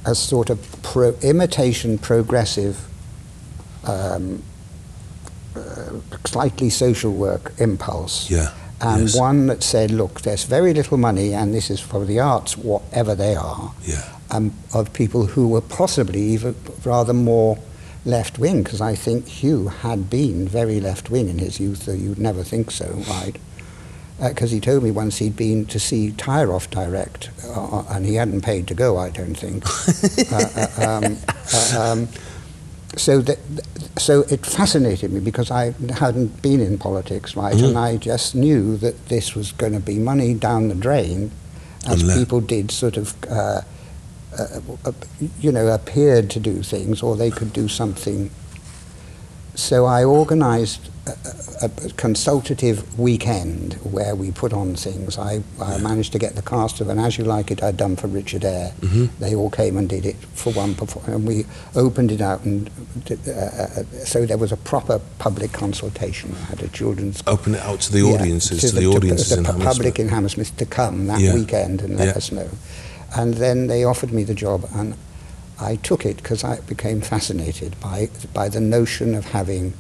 a sort of pro, imitation progressive, um, uh, slightly social work impulse Yeah. and Yes. one that said, look, there's very little money, and this is for the arts, whatever they are, Yeah. um, of people who were possibly even rather more left wing, because I think Hugh had been very left wing in his youth, though you'd never think so, right? Because he told me once he'd been to see Tairov direct, uh, and he hadn't paid to go, I don't think. uh, uh, um, uh, um, so that, so it fascinated me because I hadn't been in politics, right? Mhm. And I just knew that this was going to be money down the drain, as Unle- people did sort of, uh, uh, uh, you know, appeared to do things, or they could do something. So I organised a, a, consultative weekend where we put on things. I, I managed to get the cast of an As You Like It I'd done for Richard Eyre. Mhm. They all came and did it for one performance, and we opened it out, and did, uh, uh, so there was a proper public consultation. I had a children's Open it out to the yeah, audiences, to, the, to audiences the in pu- Hammersmith. public in Hammersmith to come that Yeah. weekend and let Yeah. us know. And then they offered me the job, and I took it because I became fascinated by by the notion of having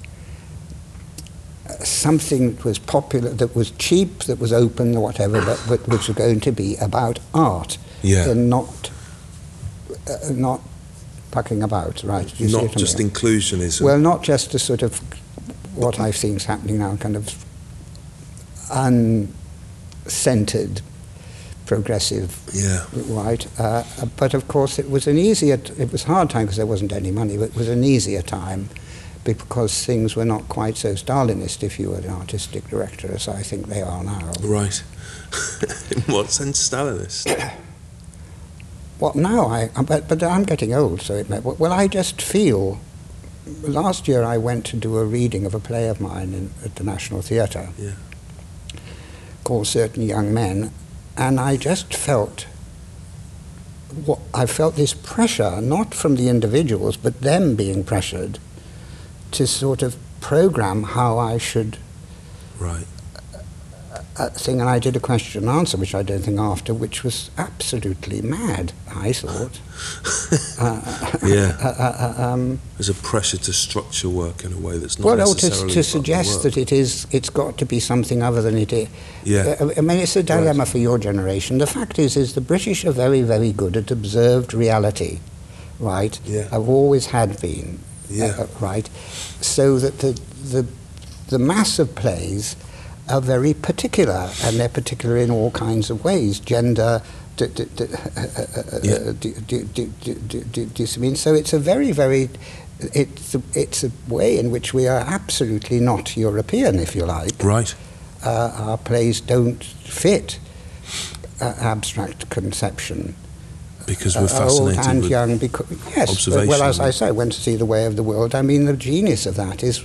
uh, something that was popular, that was cheap, that was open, or whatever, but, but which was going to be about art Yeah. and not uh, not fucking about, right? You Not just inclusionism. Well, not just a sort of what I think is happening now, kind of uncentered, progressive, yeah. right? Uh, but of course, it was an easier. It was a hard time because there wasn't any money, but it was an easier time because things were not quite so Stalinist if you were an artistic director as I think they are now. Right. in what sense Stalinist? Well, now I, but, but I'm getting old, so it may, well, I just feel. Last year I went to do a reading of a play of mine in, at the National Theatre Yeah. called Certain Young Men, and I just felt. What, I felt this pressure, not from the individuals, but them being pressured to sort of program how I should Right. Uh, thing, and I did a question and answer, which I don't think after, which was absolutely mad. I thought. uh, Yeah. uh, uh, uh, um, There's a pressure to structure work in a way that's not well, to, necessarily to about the suggest that it is, it's got to be something other than it is. Yeah. Uh, I mean, it's a dilemma for your generation. The fact is, is the British are very, very good at observed reality, right? Yeah. Have always had been, Yeah. uh, right? So that the, the, the mass of plays are very particular, and they're particular in all kinds of ways, gender, d- d- d- uh, uh, uh, do, do, do, do, do, do, do you see I mean? So it's a very, very, it's a, it's a way in which we are absolutely not European, if you like Right. uh, our plays don't fit uh, abstract conception. Because we're Uh, old and with young, because yes. Well, as I say, went to see The Way of the World. I mean, the genius of that is,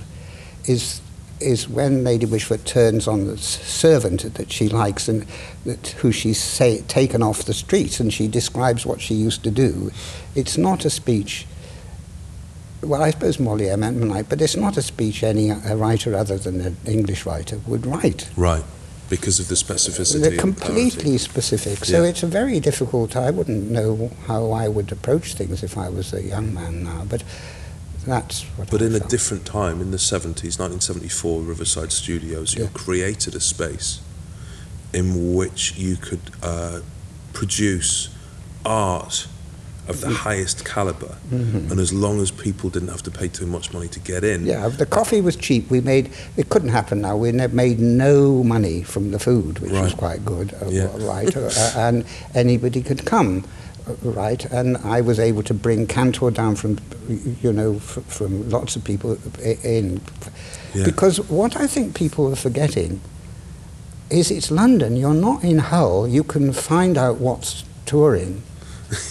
is, is when Lady Wishfort turns on the servant that she likes and that, who she's say, taken off the street, and she describes what she used to do. It's not a speech. Well, I suppose Molière meant Monite, but it's not a speech any a writer other than an English writer would write. Right. Because of the specificity. They're completely specific. So Yeah. it's a very difficult. I wouldn't know how I would approach things if I was a young man now, but that's what. But I in a different time, in the 70s, 1974, Riverside Studios, you Yeah. created a space in which you could uh, produce art of the highest caliber. Mhm. And as long as people didn't have to pay too much money to get in, Yeah, the coffee was cheap. We made it couldn't happen now. We made no money from the food, which was quite good, uh, Yeah. right? uh, and anybody could come, right? And I was able to bring Kantor down from, you know, f- from lots of people in, Yeah. because what I think people are forgetting is it's London. You're not in Hull. You can find out what's touring.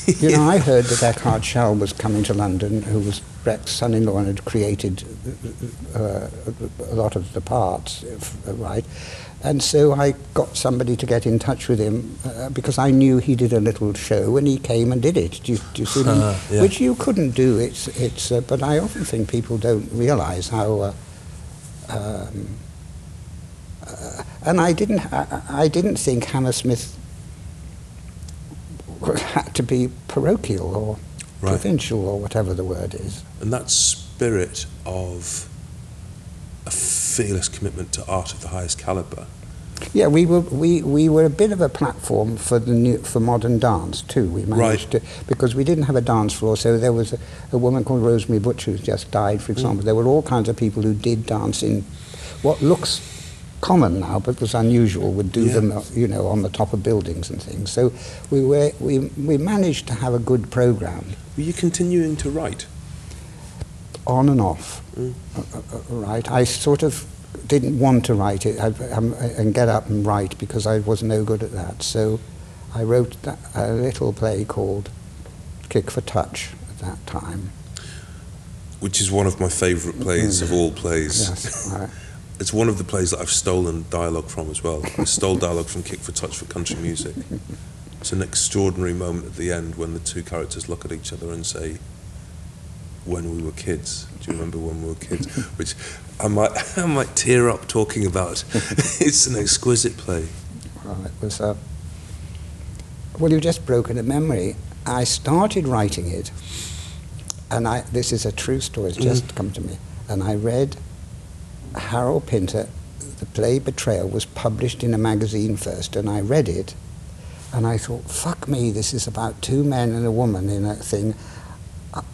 You know, I heard that Eckhard Schall was coming to London, who was Brecht's son-in-law and had created uh, a lot of the parts, uh, right? And so I got somebody to get in touch with him uh, because I knew he did a little show and he came and did it. Do you, do you see? what I mean? Uh, yeah. Which you couldn't do. It's, it's, uh, but I often think people don't realise how. Uh, um, uh, and I didn't, I, I didn't think Hammersmith had to be parochial or Right. provincial or whatever the word is. And that spirit of a fearless commitment to art of the highest caliber Yeah, we were we, we were a bit of a platform for the new, for modern dance too. We managed Right. to because we didn't have a dance floor, so there was a, a woman called Rosemary Butcher who's just died, for hmm. example. There were all kinds of people who did dance in what looks common now but was unusual. Would do Yeah. them, you know, on the top of buildings and things. So we were we we managed to have a good program Were you continuing to write? On and off. Mm. Right. I sort of didn't want to write it I, um, and get up and write because I was no good at that. So I wrote that, a little play called Kick for Touch at that time. Which is one of my favourite plays of all plays. Yes. I, It's one of the plays that I've stolen dialogue from as well. I stole dialogue from Kick for Touch for country music. It's an extraordinary moment at the end when the two characters look at each other and say, "When we were kids." Do you remember when we were kids? Which I might I might tear up talking about. it's an exquisite play. well, it was uh, well, you've just broken a memory. I started writing it, and I, this is a true story. It's just come to me, and I read Harold Pinter. The play Betrayal was published in a magazine first, and I read it, and I thought, "Fuck me! This is about two men and a woman in a thing."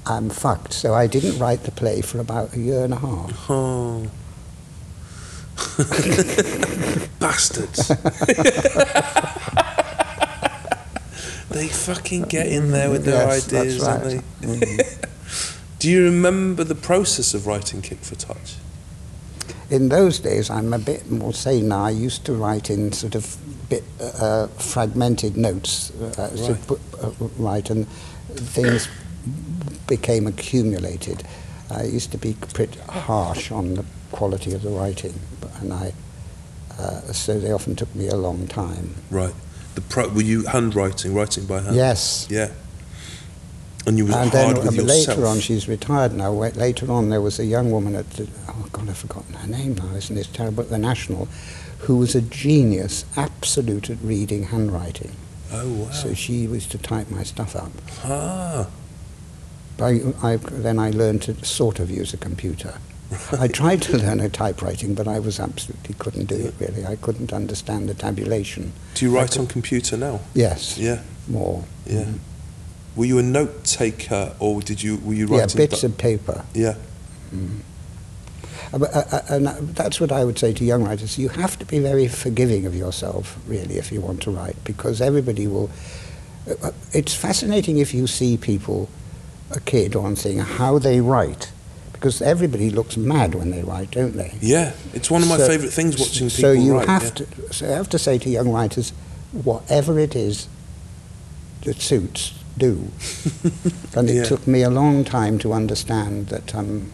I'm fucked. So I didn't write the play for about a year and a half. Oh. Bastards. they fucking get in there with their Yes, ideas, don't they? Mm. Do you remember the process of writing Kick for Touch? In those days, I'm a bit more sane now. I used to write in sort of bit uh, fragmented notes, uh, so Right. uh, right, and things became accumulated. I used to be pretty harsh on the quality of the writing, and I, uh, so they often took me a long time. Right. The pro- were you handwriting, writing by hand? Yes. Yeah. And you were And hard then with yourself. later on, she's retired now. Later on, there was a young woman at the, oh God, I've forgotten her name now. Isn't this terrible? At the National, who was a genius, absolute at reading handwriting. oh wow. So she was to type my stuff up. ah. I, I, then I learned to sort of use a computer. I tried to learn a typewriting, but I was absolutely couldn't do it really. I couldn't understand the tabulation. Do you write could- on computer now? Yes, Yeah. more. Yeah. Mhm. Were you a note taker or did you were you writing? Yeah, bits of paper. Yeah. But, uh, uh, and that's what I would say to young writers. You have to be very forgiving of yourself, really, if you want to write, because everybody will. uh, It's fascinating if you see people, a kid or seeing how they write, because everybody looks mad when they write, don't they? Yeah. It's one of my So- favourite things watching people So you write. have yeah. to. So I have to say to young writers, whatever it is that suits, do. and it Yeah. took me a long time to understand that. Um,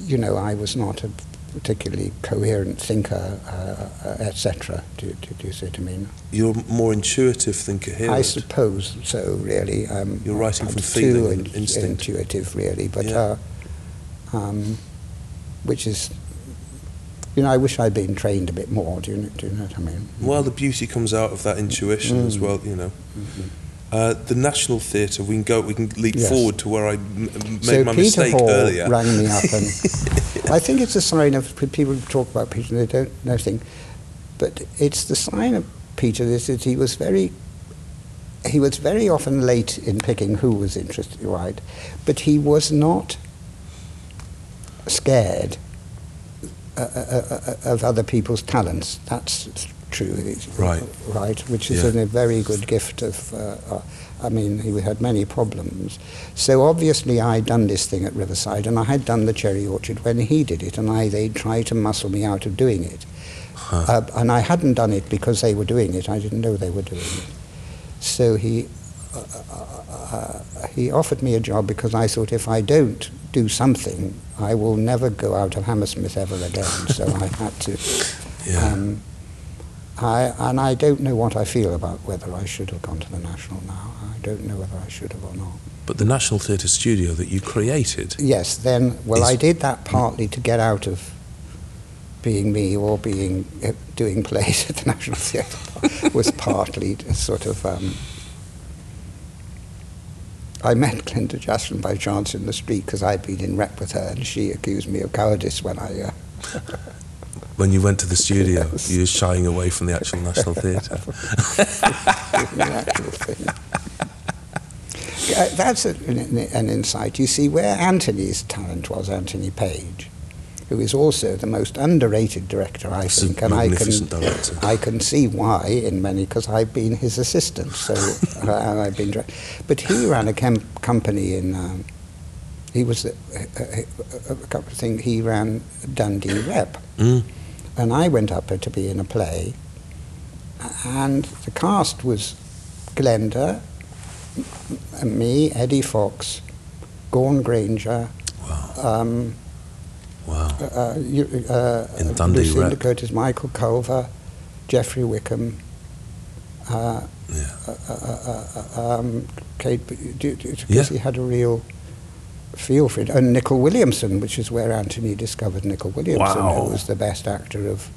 you know, I was not a particularly coherent thinker, uh, uh, etc. Do, do, do you see what I mean? You're more intuitive thinker here. I suppose so, really. Um, You're writing I'm from too feeling in- instinct. intuitive, really, but Yeah. uh, um, which is, you know, I wish I'd been trained a bit more. Do you, know- do you know what I mean? Well, the beauty comes out of that intuition as Mm. well, you know. Uh, the National Theatre, we can go, we can leap Yes. forward to where I m- made so my Peter mistake Hall earlier. rang me up, and I think it's a sign of people talk about Peter they don't know things, but it's the sign of Peter is that he was very. He was very often late in picking who was interested right, but he was not scared uh, uh, uh, of other people's talents. That's true. Right. Right, which is Yeah. a very good gift of. Uh, uh, I mean, he had many problems. So obviously, I'd done this thing at Riverside, and I had done the cherry orchard when he did it, and I they tried to muscle me out of doing it. Huh. Uh, and I hadn't done it because they were doing it. I didn't know they were doing it. So he uh, uh, uh, he offered me a job because I thought if I don't do something, I will never go out of Hammersmith ever again. so I had to. yeah. Um, I, and I don't know what I feel about whether I should have gone to the National now. I don't know whether I should have or not. but the National Theatre studio that you created, Yes, then, well, I did that partly to get out of being me or being uh, doing plays at the National Theatre. was partly sort of. Um, I met Glenda Jackson by chance in the street because I'd been in rep with her, and she accused me of cowardice when I. Uh, when you went to the studio, you were shying away from the actual National Theatre. the. That's a, an, an insight. You see, where Anthony's talent was, Anthony Page, who is also the most underrated director, I think, and I can, director. I can see why in many, because I've been his assistant, so uh, I've been. Direct. But he ran a company in. Um, he was a, a, a, a couple of things. He ran Dundee Rep, Mm. And I went up to be in a play, and the cast was Glenda, me, Eddie Fox, Gawn Grainger, Wow. um, Wow. uh, you- uh, In Dundee Lucinda Rep. Curtis, Michael Culver, Jeffrey Wickham, uh, Yeah. uh, uh, uh, um, Kate, because Yeah. he had a real feel for it, and Nicol Williamson, which is where Anthony discovered Nicol Williamson, Wow. who was the best actor of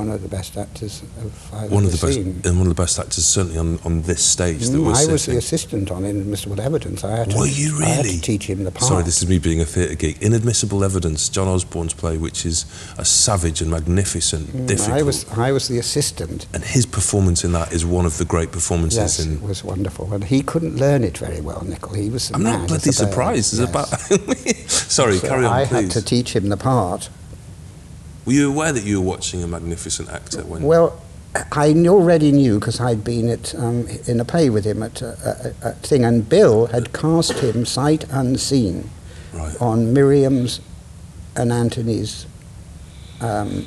one of the best actors of I've One of the best, seen. and one of the best actors, certainly on, on this stage that Mm, we're I was the assistant on Inadmissible Evidence. I had to, Were you I had to teach him the part. Sorry, this is me being a theatre geek. Inadmissible Evidence, John Osborne's play, which is a savage and magnificent, Mm, difficult. I was, I was the assistant. and his performance in that is one of the great performances Yes, in. it was wonderful. And he couldn't learn it very well, Nicol. He was I'm not bloody surprised. Yes. about. Sorry, So carry on, I please. had to teach him the part. Were you aware that you were watching a magnificent actor when? Well, I already knew because I'd been at, um, in a play with him at a, a, a thing, and Bill had cast him sight unseen right. on Miriam's and Anthony's um,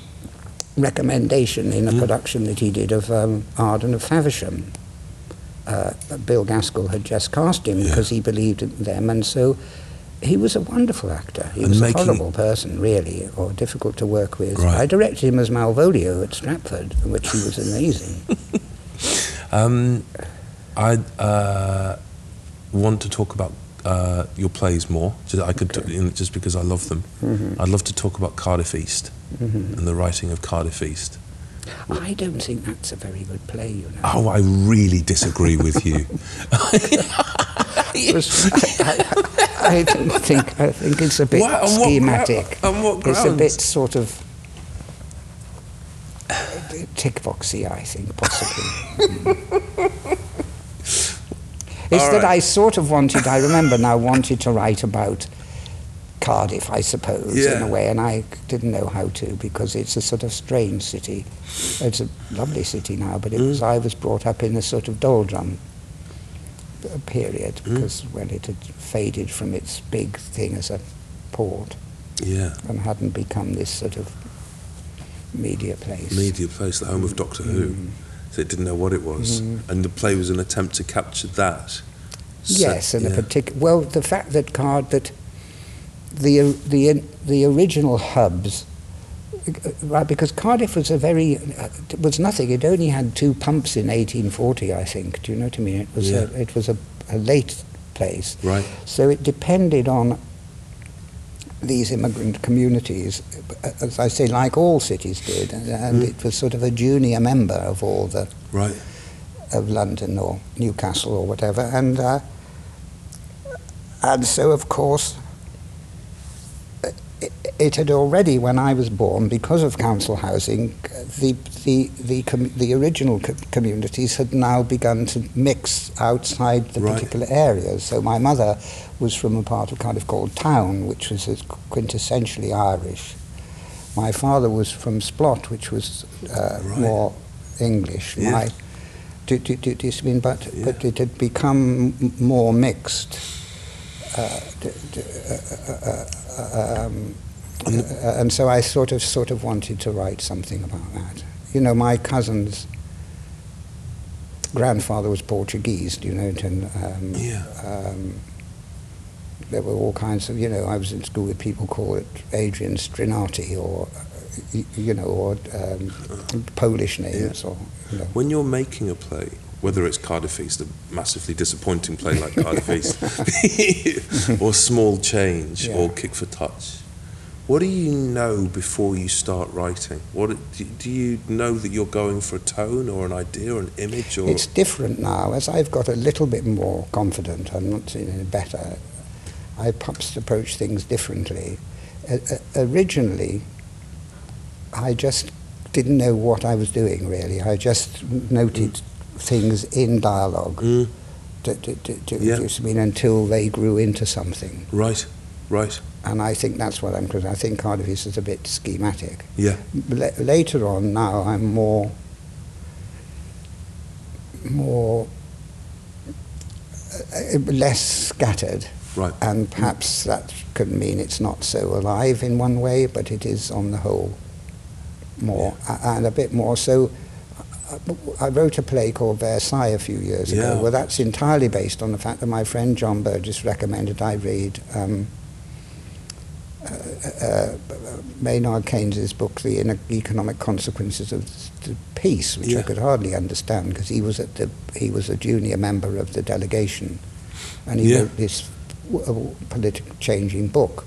recommendation in a Mm. production that he did of um, Arden of Faversham. Uh, Bill Gaskill had just cast him Yeah. because he believed in them, and so he was a wonderful actor. He And was making- a horrible person, really, or difficult to work with. Right. I directed him as Malvolio at Stratford, in which he was amazing. Um, I uh, want to talk about uh, your plays more. Just, I could, Okay. know, just because I love them. Mhm. I'd love to talk about Cardiff East Mhm. and the writing of Cardiff East. I don't think that's a very good play, you know. Oh, I really disagree with you. I, I, I don't think I think it's a bit what schematic. what It's a bit sort of tick boxy, I think, possibly. it's All that right. I sort of wanted. I remember now wanted to write about Cardiff, I suppose, in a way, and I didn't know how to because it's a sort of strange city. It's a lovely city now, but it Mm. was I was brought up in a sort of doldrum p- period Mm. because when it had faded from its big thing as a port yeah, and hadn't become this sort of media place. media place, the home of Doctor Who. Mm. So it didn't know what it was, Mhm. and the play was an attempt to capture that. So- Yes, and a particular. Well, the fact that card that the the the original hubs, right? Because Cardiff was a very uh, was nothing. It only had two pumps in 1840, I think. Do you know what I mean? It was Yeah. a, it was a, a late place, Right. so it depended on these immigrant communities, as I say, like all cities did, and, and Mm. it was sort of a junior member of all the Right. of London or Newcastle or whatever, and uh, and so of course it, had already, when I was born, because of council housing, uh, the the the, com- the original co- communities had now begun to mix outside the Right. particular areas. So my mother was from a part of Cardiff called Town, which was quintessentially Irish. My father was from Splot, which was uh, Right. more English. Yeah. My do, do, do, do you see what I mean? But, Yeah. but it had become m- more mixed. Uh, d- d- uh, uh, uh, um, And so I sort of sort of wanted to write something about that. You know, my cousin's grandfather was Portuguese. You know? And, um, Yeah. um, there were all kinds of, you know, I was in school with people call it Adrian Strinati or, you know, or um, Polish names or, you know. When you're making a play, whether it's Cardiff East, a massively disappointing play like Cardiff East, or Small Change, Yeah. or Kick for Touch, what do you know before you start writing? What do- do you know that you're going for a tone or an idea or an image or? It's different now. As I've got a little bit more confident, I'm not saying any better, I perhaps approach things differently. Uh, uh, originally, I just didn't know what I was doing really. I just noted things in dialogue. Mm. To, to, to, Yeah. I mean, until they grew into something. Right, right. And I think that's what I'm, because I think Cardiff is a bit schematic. Yeah. La- later on, now I'm more, more, uh, less scattered, Right. and perhaps that could mean it's not so alive in one way, but it is on the whole more, a- and a bit more. So, uh, I wrote a play called Versailles a few years Yeah. ago. Well, that's entirely based on the fact that my friend John Burgess recommended I read. Um, uh, uh, Maynard Keynes's book, The Economic Consequences of the Peace, which I could hardly understand because he was at the he was a junior member of the delegation, and he Yeah. wrote this political changing book.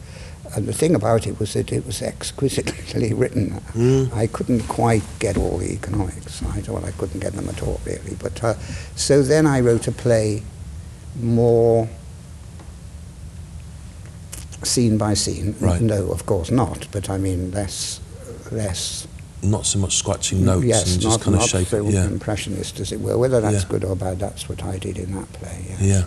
And the thing about it was that it was exquisitely written. Mm. I couldn't quite get all the economics. I well, I couldn't get them at all really. But uh, so then I wrote a play more scene by scene. Right. No, of course not. But I mean less, less. Not so much scratching notes yes, and just kind of not shape so it. Yeah. impressionist as it were. Whether that's Yeah. good or bad, that's what I did in that play. Yeah. Yeah.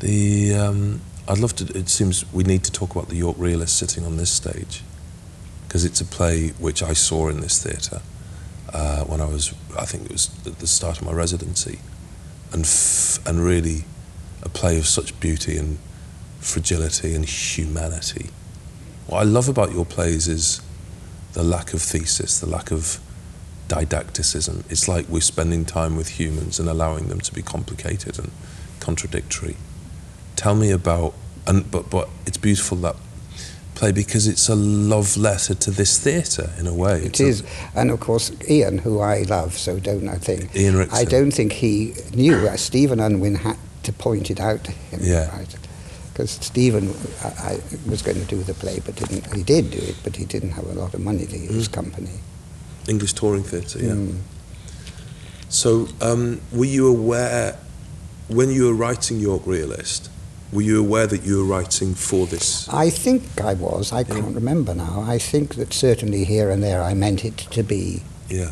The um, I'd love to. It seems we need to talk about the York Realist sitting on this stage because it's a play which I saw in this theatre uh, when I was. I think it was at the start of my residency, and f- and really a play of such beauty and fragility and humanity. What I love about your plays is the lack of thesis, the lack of didacticism. It's like we're spending time with humans and allowing them to be complicated and contradictory. Tell me about and but but it's beautiful that play because it's a love letter to this theatre in a way. It It's a- and of course Ian, who I love, so don't I think. Ian Rickson. I don't think he knew. Uh, Stephen Unwin had to point it out to him. Yeah. Right? Because Stephen I, I was going to do the play, but didn't. He did do it, but he didn't have a lot of money to use Mm. company. English touring theatre. Yeah. Mm. So, um, were you aware when you were writing York Realist? Were you aware that you were writing for this? I think I was. I can't remember now. I think that certainly here and there I meant it to be. Yeah.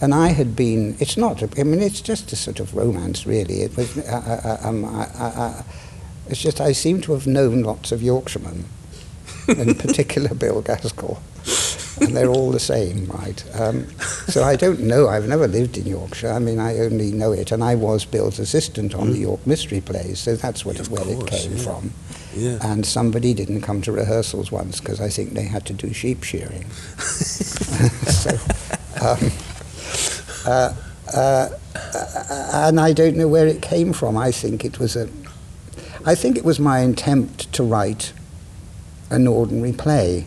And I had been. It's not. I mean, it's just a sort of romance, really. It was. Uh, uh, um, I, I, I, it's just I seem to have known lots of Yorkshiremen, in particular Bill Gaskill, and they're all the same, right? Um, so I don't know. I've never lived in Yorkshire. I mean, I only know it, and I was Bill's assistant on the York Mystery Plays, so that's what Mm. Of where it came yeah. from. Yeah. And somebody didn't come to rehearsals once because I think they had to do sheep shearing. so, um, uh, uh, uh, and I don't know where it came from. I think it was a, I think it was my attempt to write an ordinary play.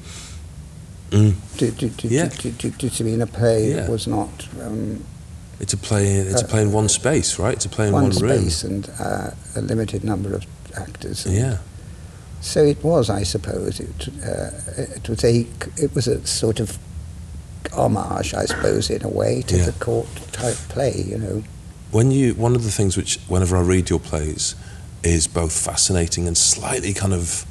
Mm. To, to, to, Yeah. to, to, to, to be in a play Yeah. that was not um, It's a play. It's a play in one space, right? It's a play in one one, room. space and uh, a limited number of actors. Yeah. So it was, I suppose. It, uh, it was a, it was a sort of homage, I suppose, in a way, to Yeah. the court type play. You know, When you, one of the things which, whenever I read your plays, is both fascinating and slightly kind of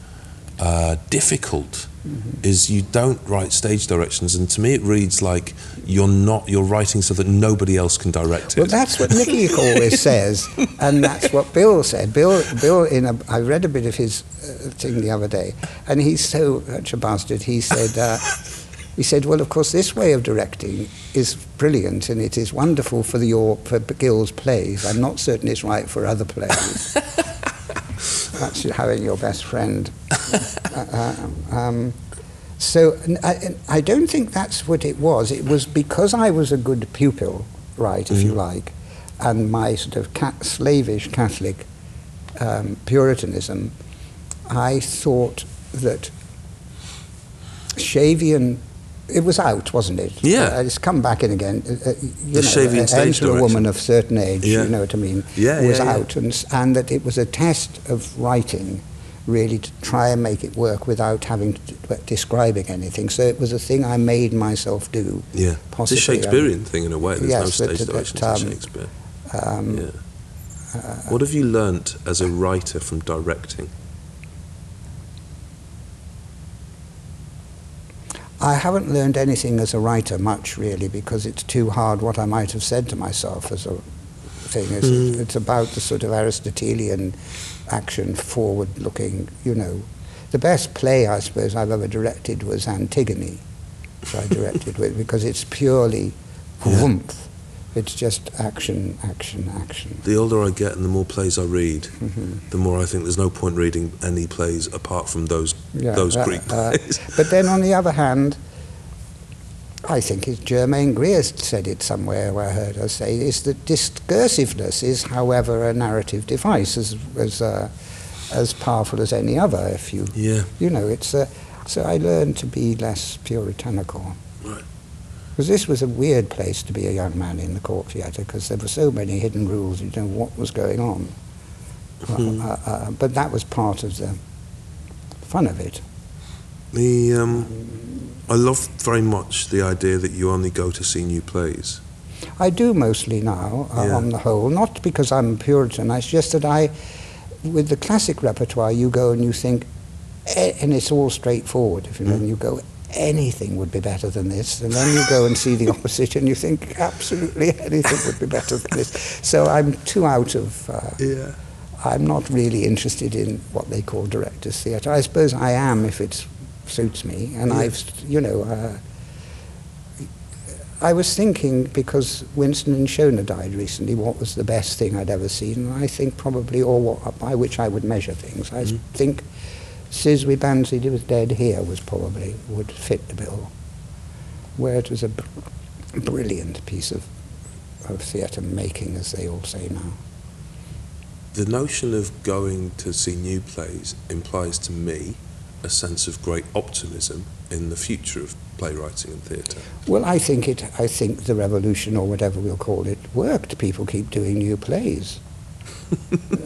uh, difficult, Mm-hmm. is you don't write stage directions, and to me it reads like you're not you're writing so that nobody else can direct it. well, that's what Nicky always says, and that's what Bill said. Bill, Bill, in a, I read a bit of his uh, thing the other day, and he's so such a bastard. He said. Uh, He said, "Well, of course, this way of directing is brilliant, and it is wonderful for the your for Gill's plays. I'm not certain it's right for other plays. That's having your best friend. Uh, um, so I don't think that's what it was. It was because I was a good pupil, right, if you Mhm. like, and my sort of cat, slavish Catholic um, Puritanism. I thought that Shavian. It was out, wasn't it? Yeah. Uh, it's come back in again. Uh, uh, you The know, Shavian uh, stage a woman of certain age. Yeah. You know what I mean? Yeah, was yeah, out, and, and that it was a test of writing, really, to try and make it work without having to describing anything. So it was a thing I made myself do. yeah, possibly, it's a Shakespearean thing in a way. There's no yes, that- stage that- directions that, in um, Shakespeare. Um, Yeah. What have you learnt as a writer from directing? I haven't learned anything as a writer much really because it's too hard what I might have said to myself as a thing. It's, Mm. it's about the sort of Aristotelian action, forward-looking, you know. The best play I suppose I've ever directed was Antigone, which I directed with, because it's purely Yeah. woomph. It's just action, action, action. The older I get and the more plays I read, Mhm. the more I think there's no point reading any plays apart from those Yeah, those uh, Greek uh, plays. But then on the other hand, I think it's Germaine Greer said it somewhere where I heard her say is that discursiveness is, however, a narrative device as as uh, as powerful as any other. If you yeah, you know, it's a, so I learned to be less puritanical. Because this was a weird place to be a young man in the court theatre because there were so many hidden rules. You didn't know what was going on. Hmm. Uh, uh, but that was part of the fun of it. the um, I love very much the idea that you only go to see new plays. I do mostly now, uh, Yeah. on the whole, not because I'm a Puritan, it's just that I, with the classic repertoire, you go and you think, eh, and it's all straightforward, if you know, Mm. and you go, anything would be better than this, and then you go and see the opposite and you think, absolutely anything would be better than this. So I'm too out of, uh, Yeah. I'm not really interested in what they call director's theatre. I suppose I am if it suits me, and Yeah. I've, you know, uh, I was thinking because Winston Ntshona died recently, what was the best thing I'd ever seen? And I think probably, or what, by which I would measure things. I Mhm. think Sizwe Bansi was dead here was probably would fit the bill, where it was a br- brilliant piece of of theatre making, as they all say now. The notion of going to see new plays implies to me a sense of great optimism in the future of playwriting and theatre. Well, I think it. I think the revolution, or whatever we'll call it, worked. People keep doing new plays.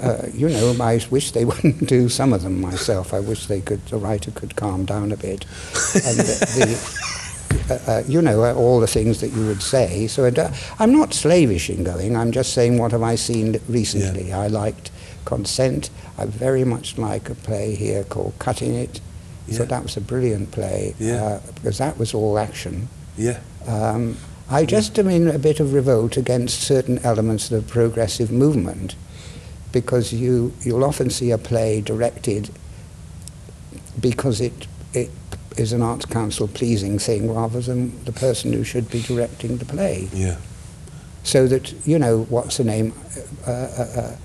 Uh, you know, I wish they wouldn't do some of them myself. I wish they could. The writer could calm down a bit, and the, the, uh, uh, you know, uh, all the things that you would say. So it, I'm not slavish in going. I'm just saying what have I seen recently. I liked Consent. I very much like a play here called Cutting It. Yeah. So that was a brilliant play Yeah. because that was all action. Yeah. Um, I just am in a bit of revolt against certain elements of the progressive movement because you, you'll often see a play directed because it, it is an arts council pleasing thing rather than the person who should be directing the play. Yeah. So that, you know, what's her name? Uh, uh,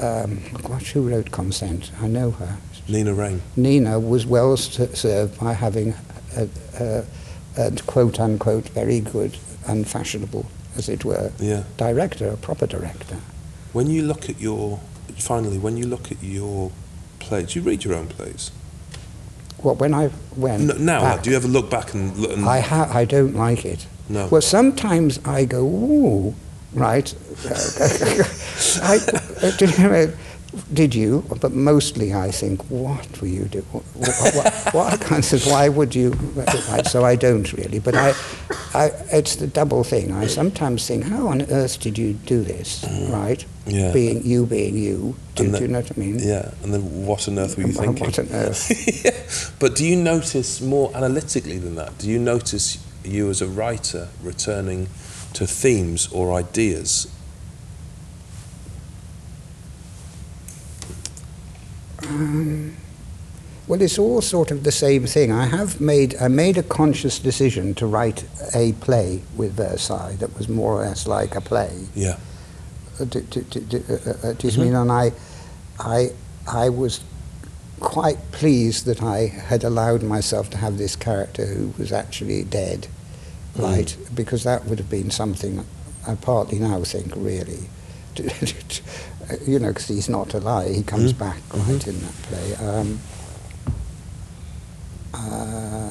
uh, um, gosh, who wrote Consent? I know her. Nina Raine. Nina was well served by having a, a, a quote unquote very good and fashionable, as it were, Yeah. director, a proper director. When you look at your, finally, when you look at your plays, you read your own plays? Well, when I went N- now, back, do you ever look back and look? And, I ha- I don't like it. no. Well, sometimes I go, ooh, right. I, uh, did, you. But mostly I think, what were you doing? What, what, what kinds of, why would you? So I don't really. But I, I, it's the double thing. I sometimes think, how on earth did you do this? Mm-hmm. Right? yeah. Being you, being you. Do, And do you know what I mean? yeah. And then what on earth were you thinking? What on earth? yeah. But do you notice more analytically than that? Do you notice you as a writer returning to themes or ideas? Um, well, it's all sort of the same thing. I have made I made a conscious decision to write a play with Versailles that was more or less like a play. Yeah. Uh, do, do, do, do, uh, uh, Mhm. mean? And I, I, I was quite pleased that I had allowed myself to have this character who was actually dead, Mm. right? Because that would have been something I partly now think really. you know, because he's not alive, he comes Mm. back right in that play. Um, uh,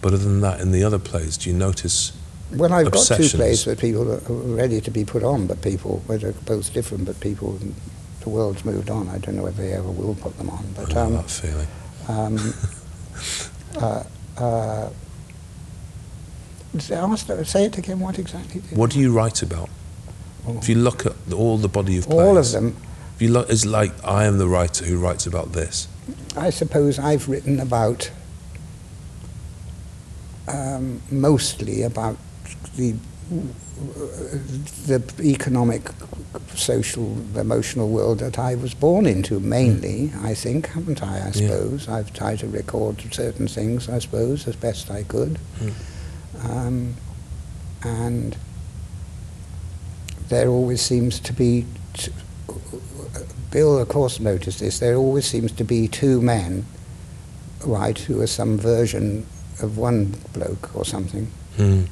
But other than that, in the other plays, do you notice? Well, I've got two plays where people are ready to be put on, but people, well, they're both different, but people, the world's moved on. I don't know if they ever will put them on. I But know um, that feeling. um, uh, uh, say- ask- say it again, what exactly? did- What do you write about? If you look at all the body of plays, All of them. If you look, it's like I am the writer who writes about this. I suppose I've written about um, mostly about the the economic, social, emotional world that I was born into, mainly, I think, haven't I? I Yeah. suppose I've tried to record certain things, I suppose, as best I could, um, and there always seems to be. T- Bill, of course, noticed this. There always seems to be two men, right, who are some version of one bloke or something. Mm.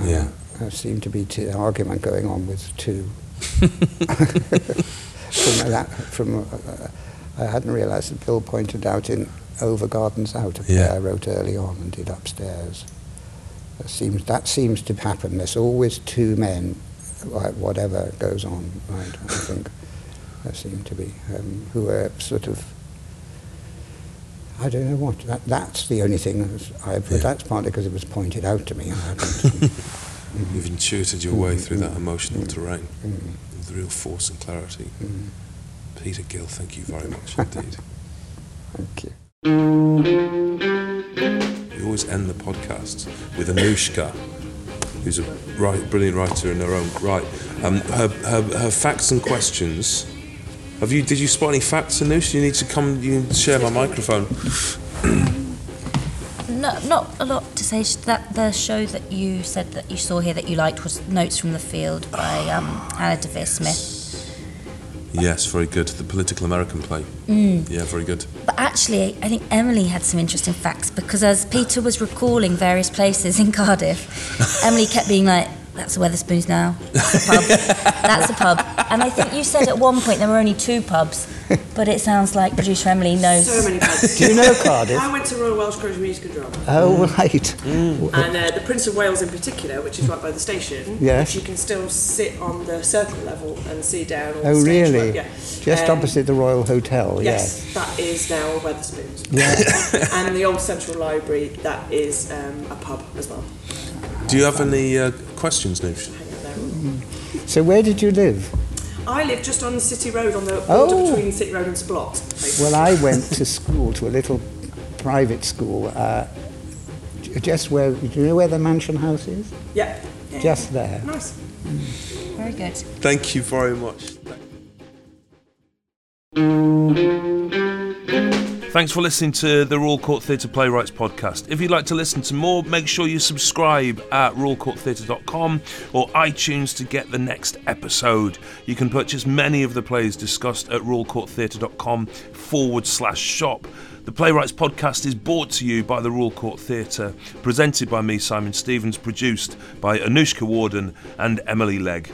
Yeah. Uh, there seemed to be t- argument going on with two. from that, from uh, I hadn't realised that Bill pointed out in Over Gardens Out, Yeah. I wrote early on and did upstairs. That seems that seems to happen. There's always two men, whatever goes on. Right, I think there seem to be um, who are sort of. I don't know what. That, that's the only thing. that's- I, Yeah. that's partly because it was pointed out to me. I You've intuited your way through that emotional Mm. terrain Mm, with real force and clarity. mm. Peter Gill, thank you very much indeed. Thank you. We always end the podcast with Anushka, who's a right, brilliant writer in her own right. Um, her, her, her facts and questions. Have you? Did you spot any facts, Anush? You need to come. You need to share my microphone. No, not a lot to say. That the show that you said that you saw here that you liked was Notes from the Field by um, Hannah Smith. Yes, very good. The political American play. Mm. Yeah, very good. But actually, I think Emily had some interesting facts because as Peter was recalling various places in Cardiff, Emily kept being like, "That's the Wetherspoons now. That's a pub. That's a pub." And I think you said at one point there were only two pubs, but it sounds like producer Emily knows. So many pubs. Do you know Cardiff? I went to Royal Welsh College of Music and Drama. Oh, right. And uh, the Prince of Wales in particular, which is right by the station, Yes. which you can still sit on the circle level and see down all Oh, the stage really? work, Yeah. Just Um, opposite the Royal Hotel, Yes, yes. that is now a Wetherspoons. Yeah. and the old Central Library, that is um, a pub as well. Do you have any uh, questions, Noosh? Hang out there. So where did you live? I live just on the City Road, on the border Oh. between City Road and Splot. basically. Well, I went to school, to a little private school, uh, just where, do you know where the mansion house is? yeah. yeah. Just there. Nice. Very good. Thank you very much. Thanks for listening to the Royal Court Theatre Playwrights podcast. If you'd like to listen to more, make sure you subscribe at royalcourttheatre.com or iTunes to get the next episode. You can purchase many of the plays discussed at royalcourttheatre.com forward slash shop. The Playwrights podcast is brought to you by the Royal Court Theatre, presented by me, Simon Stephens, produced by Anushka Warden and Emily Legg.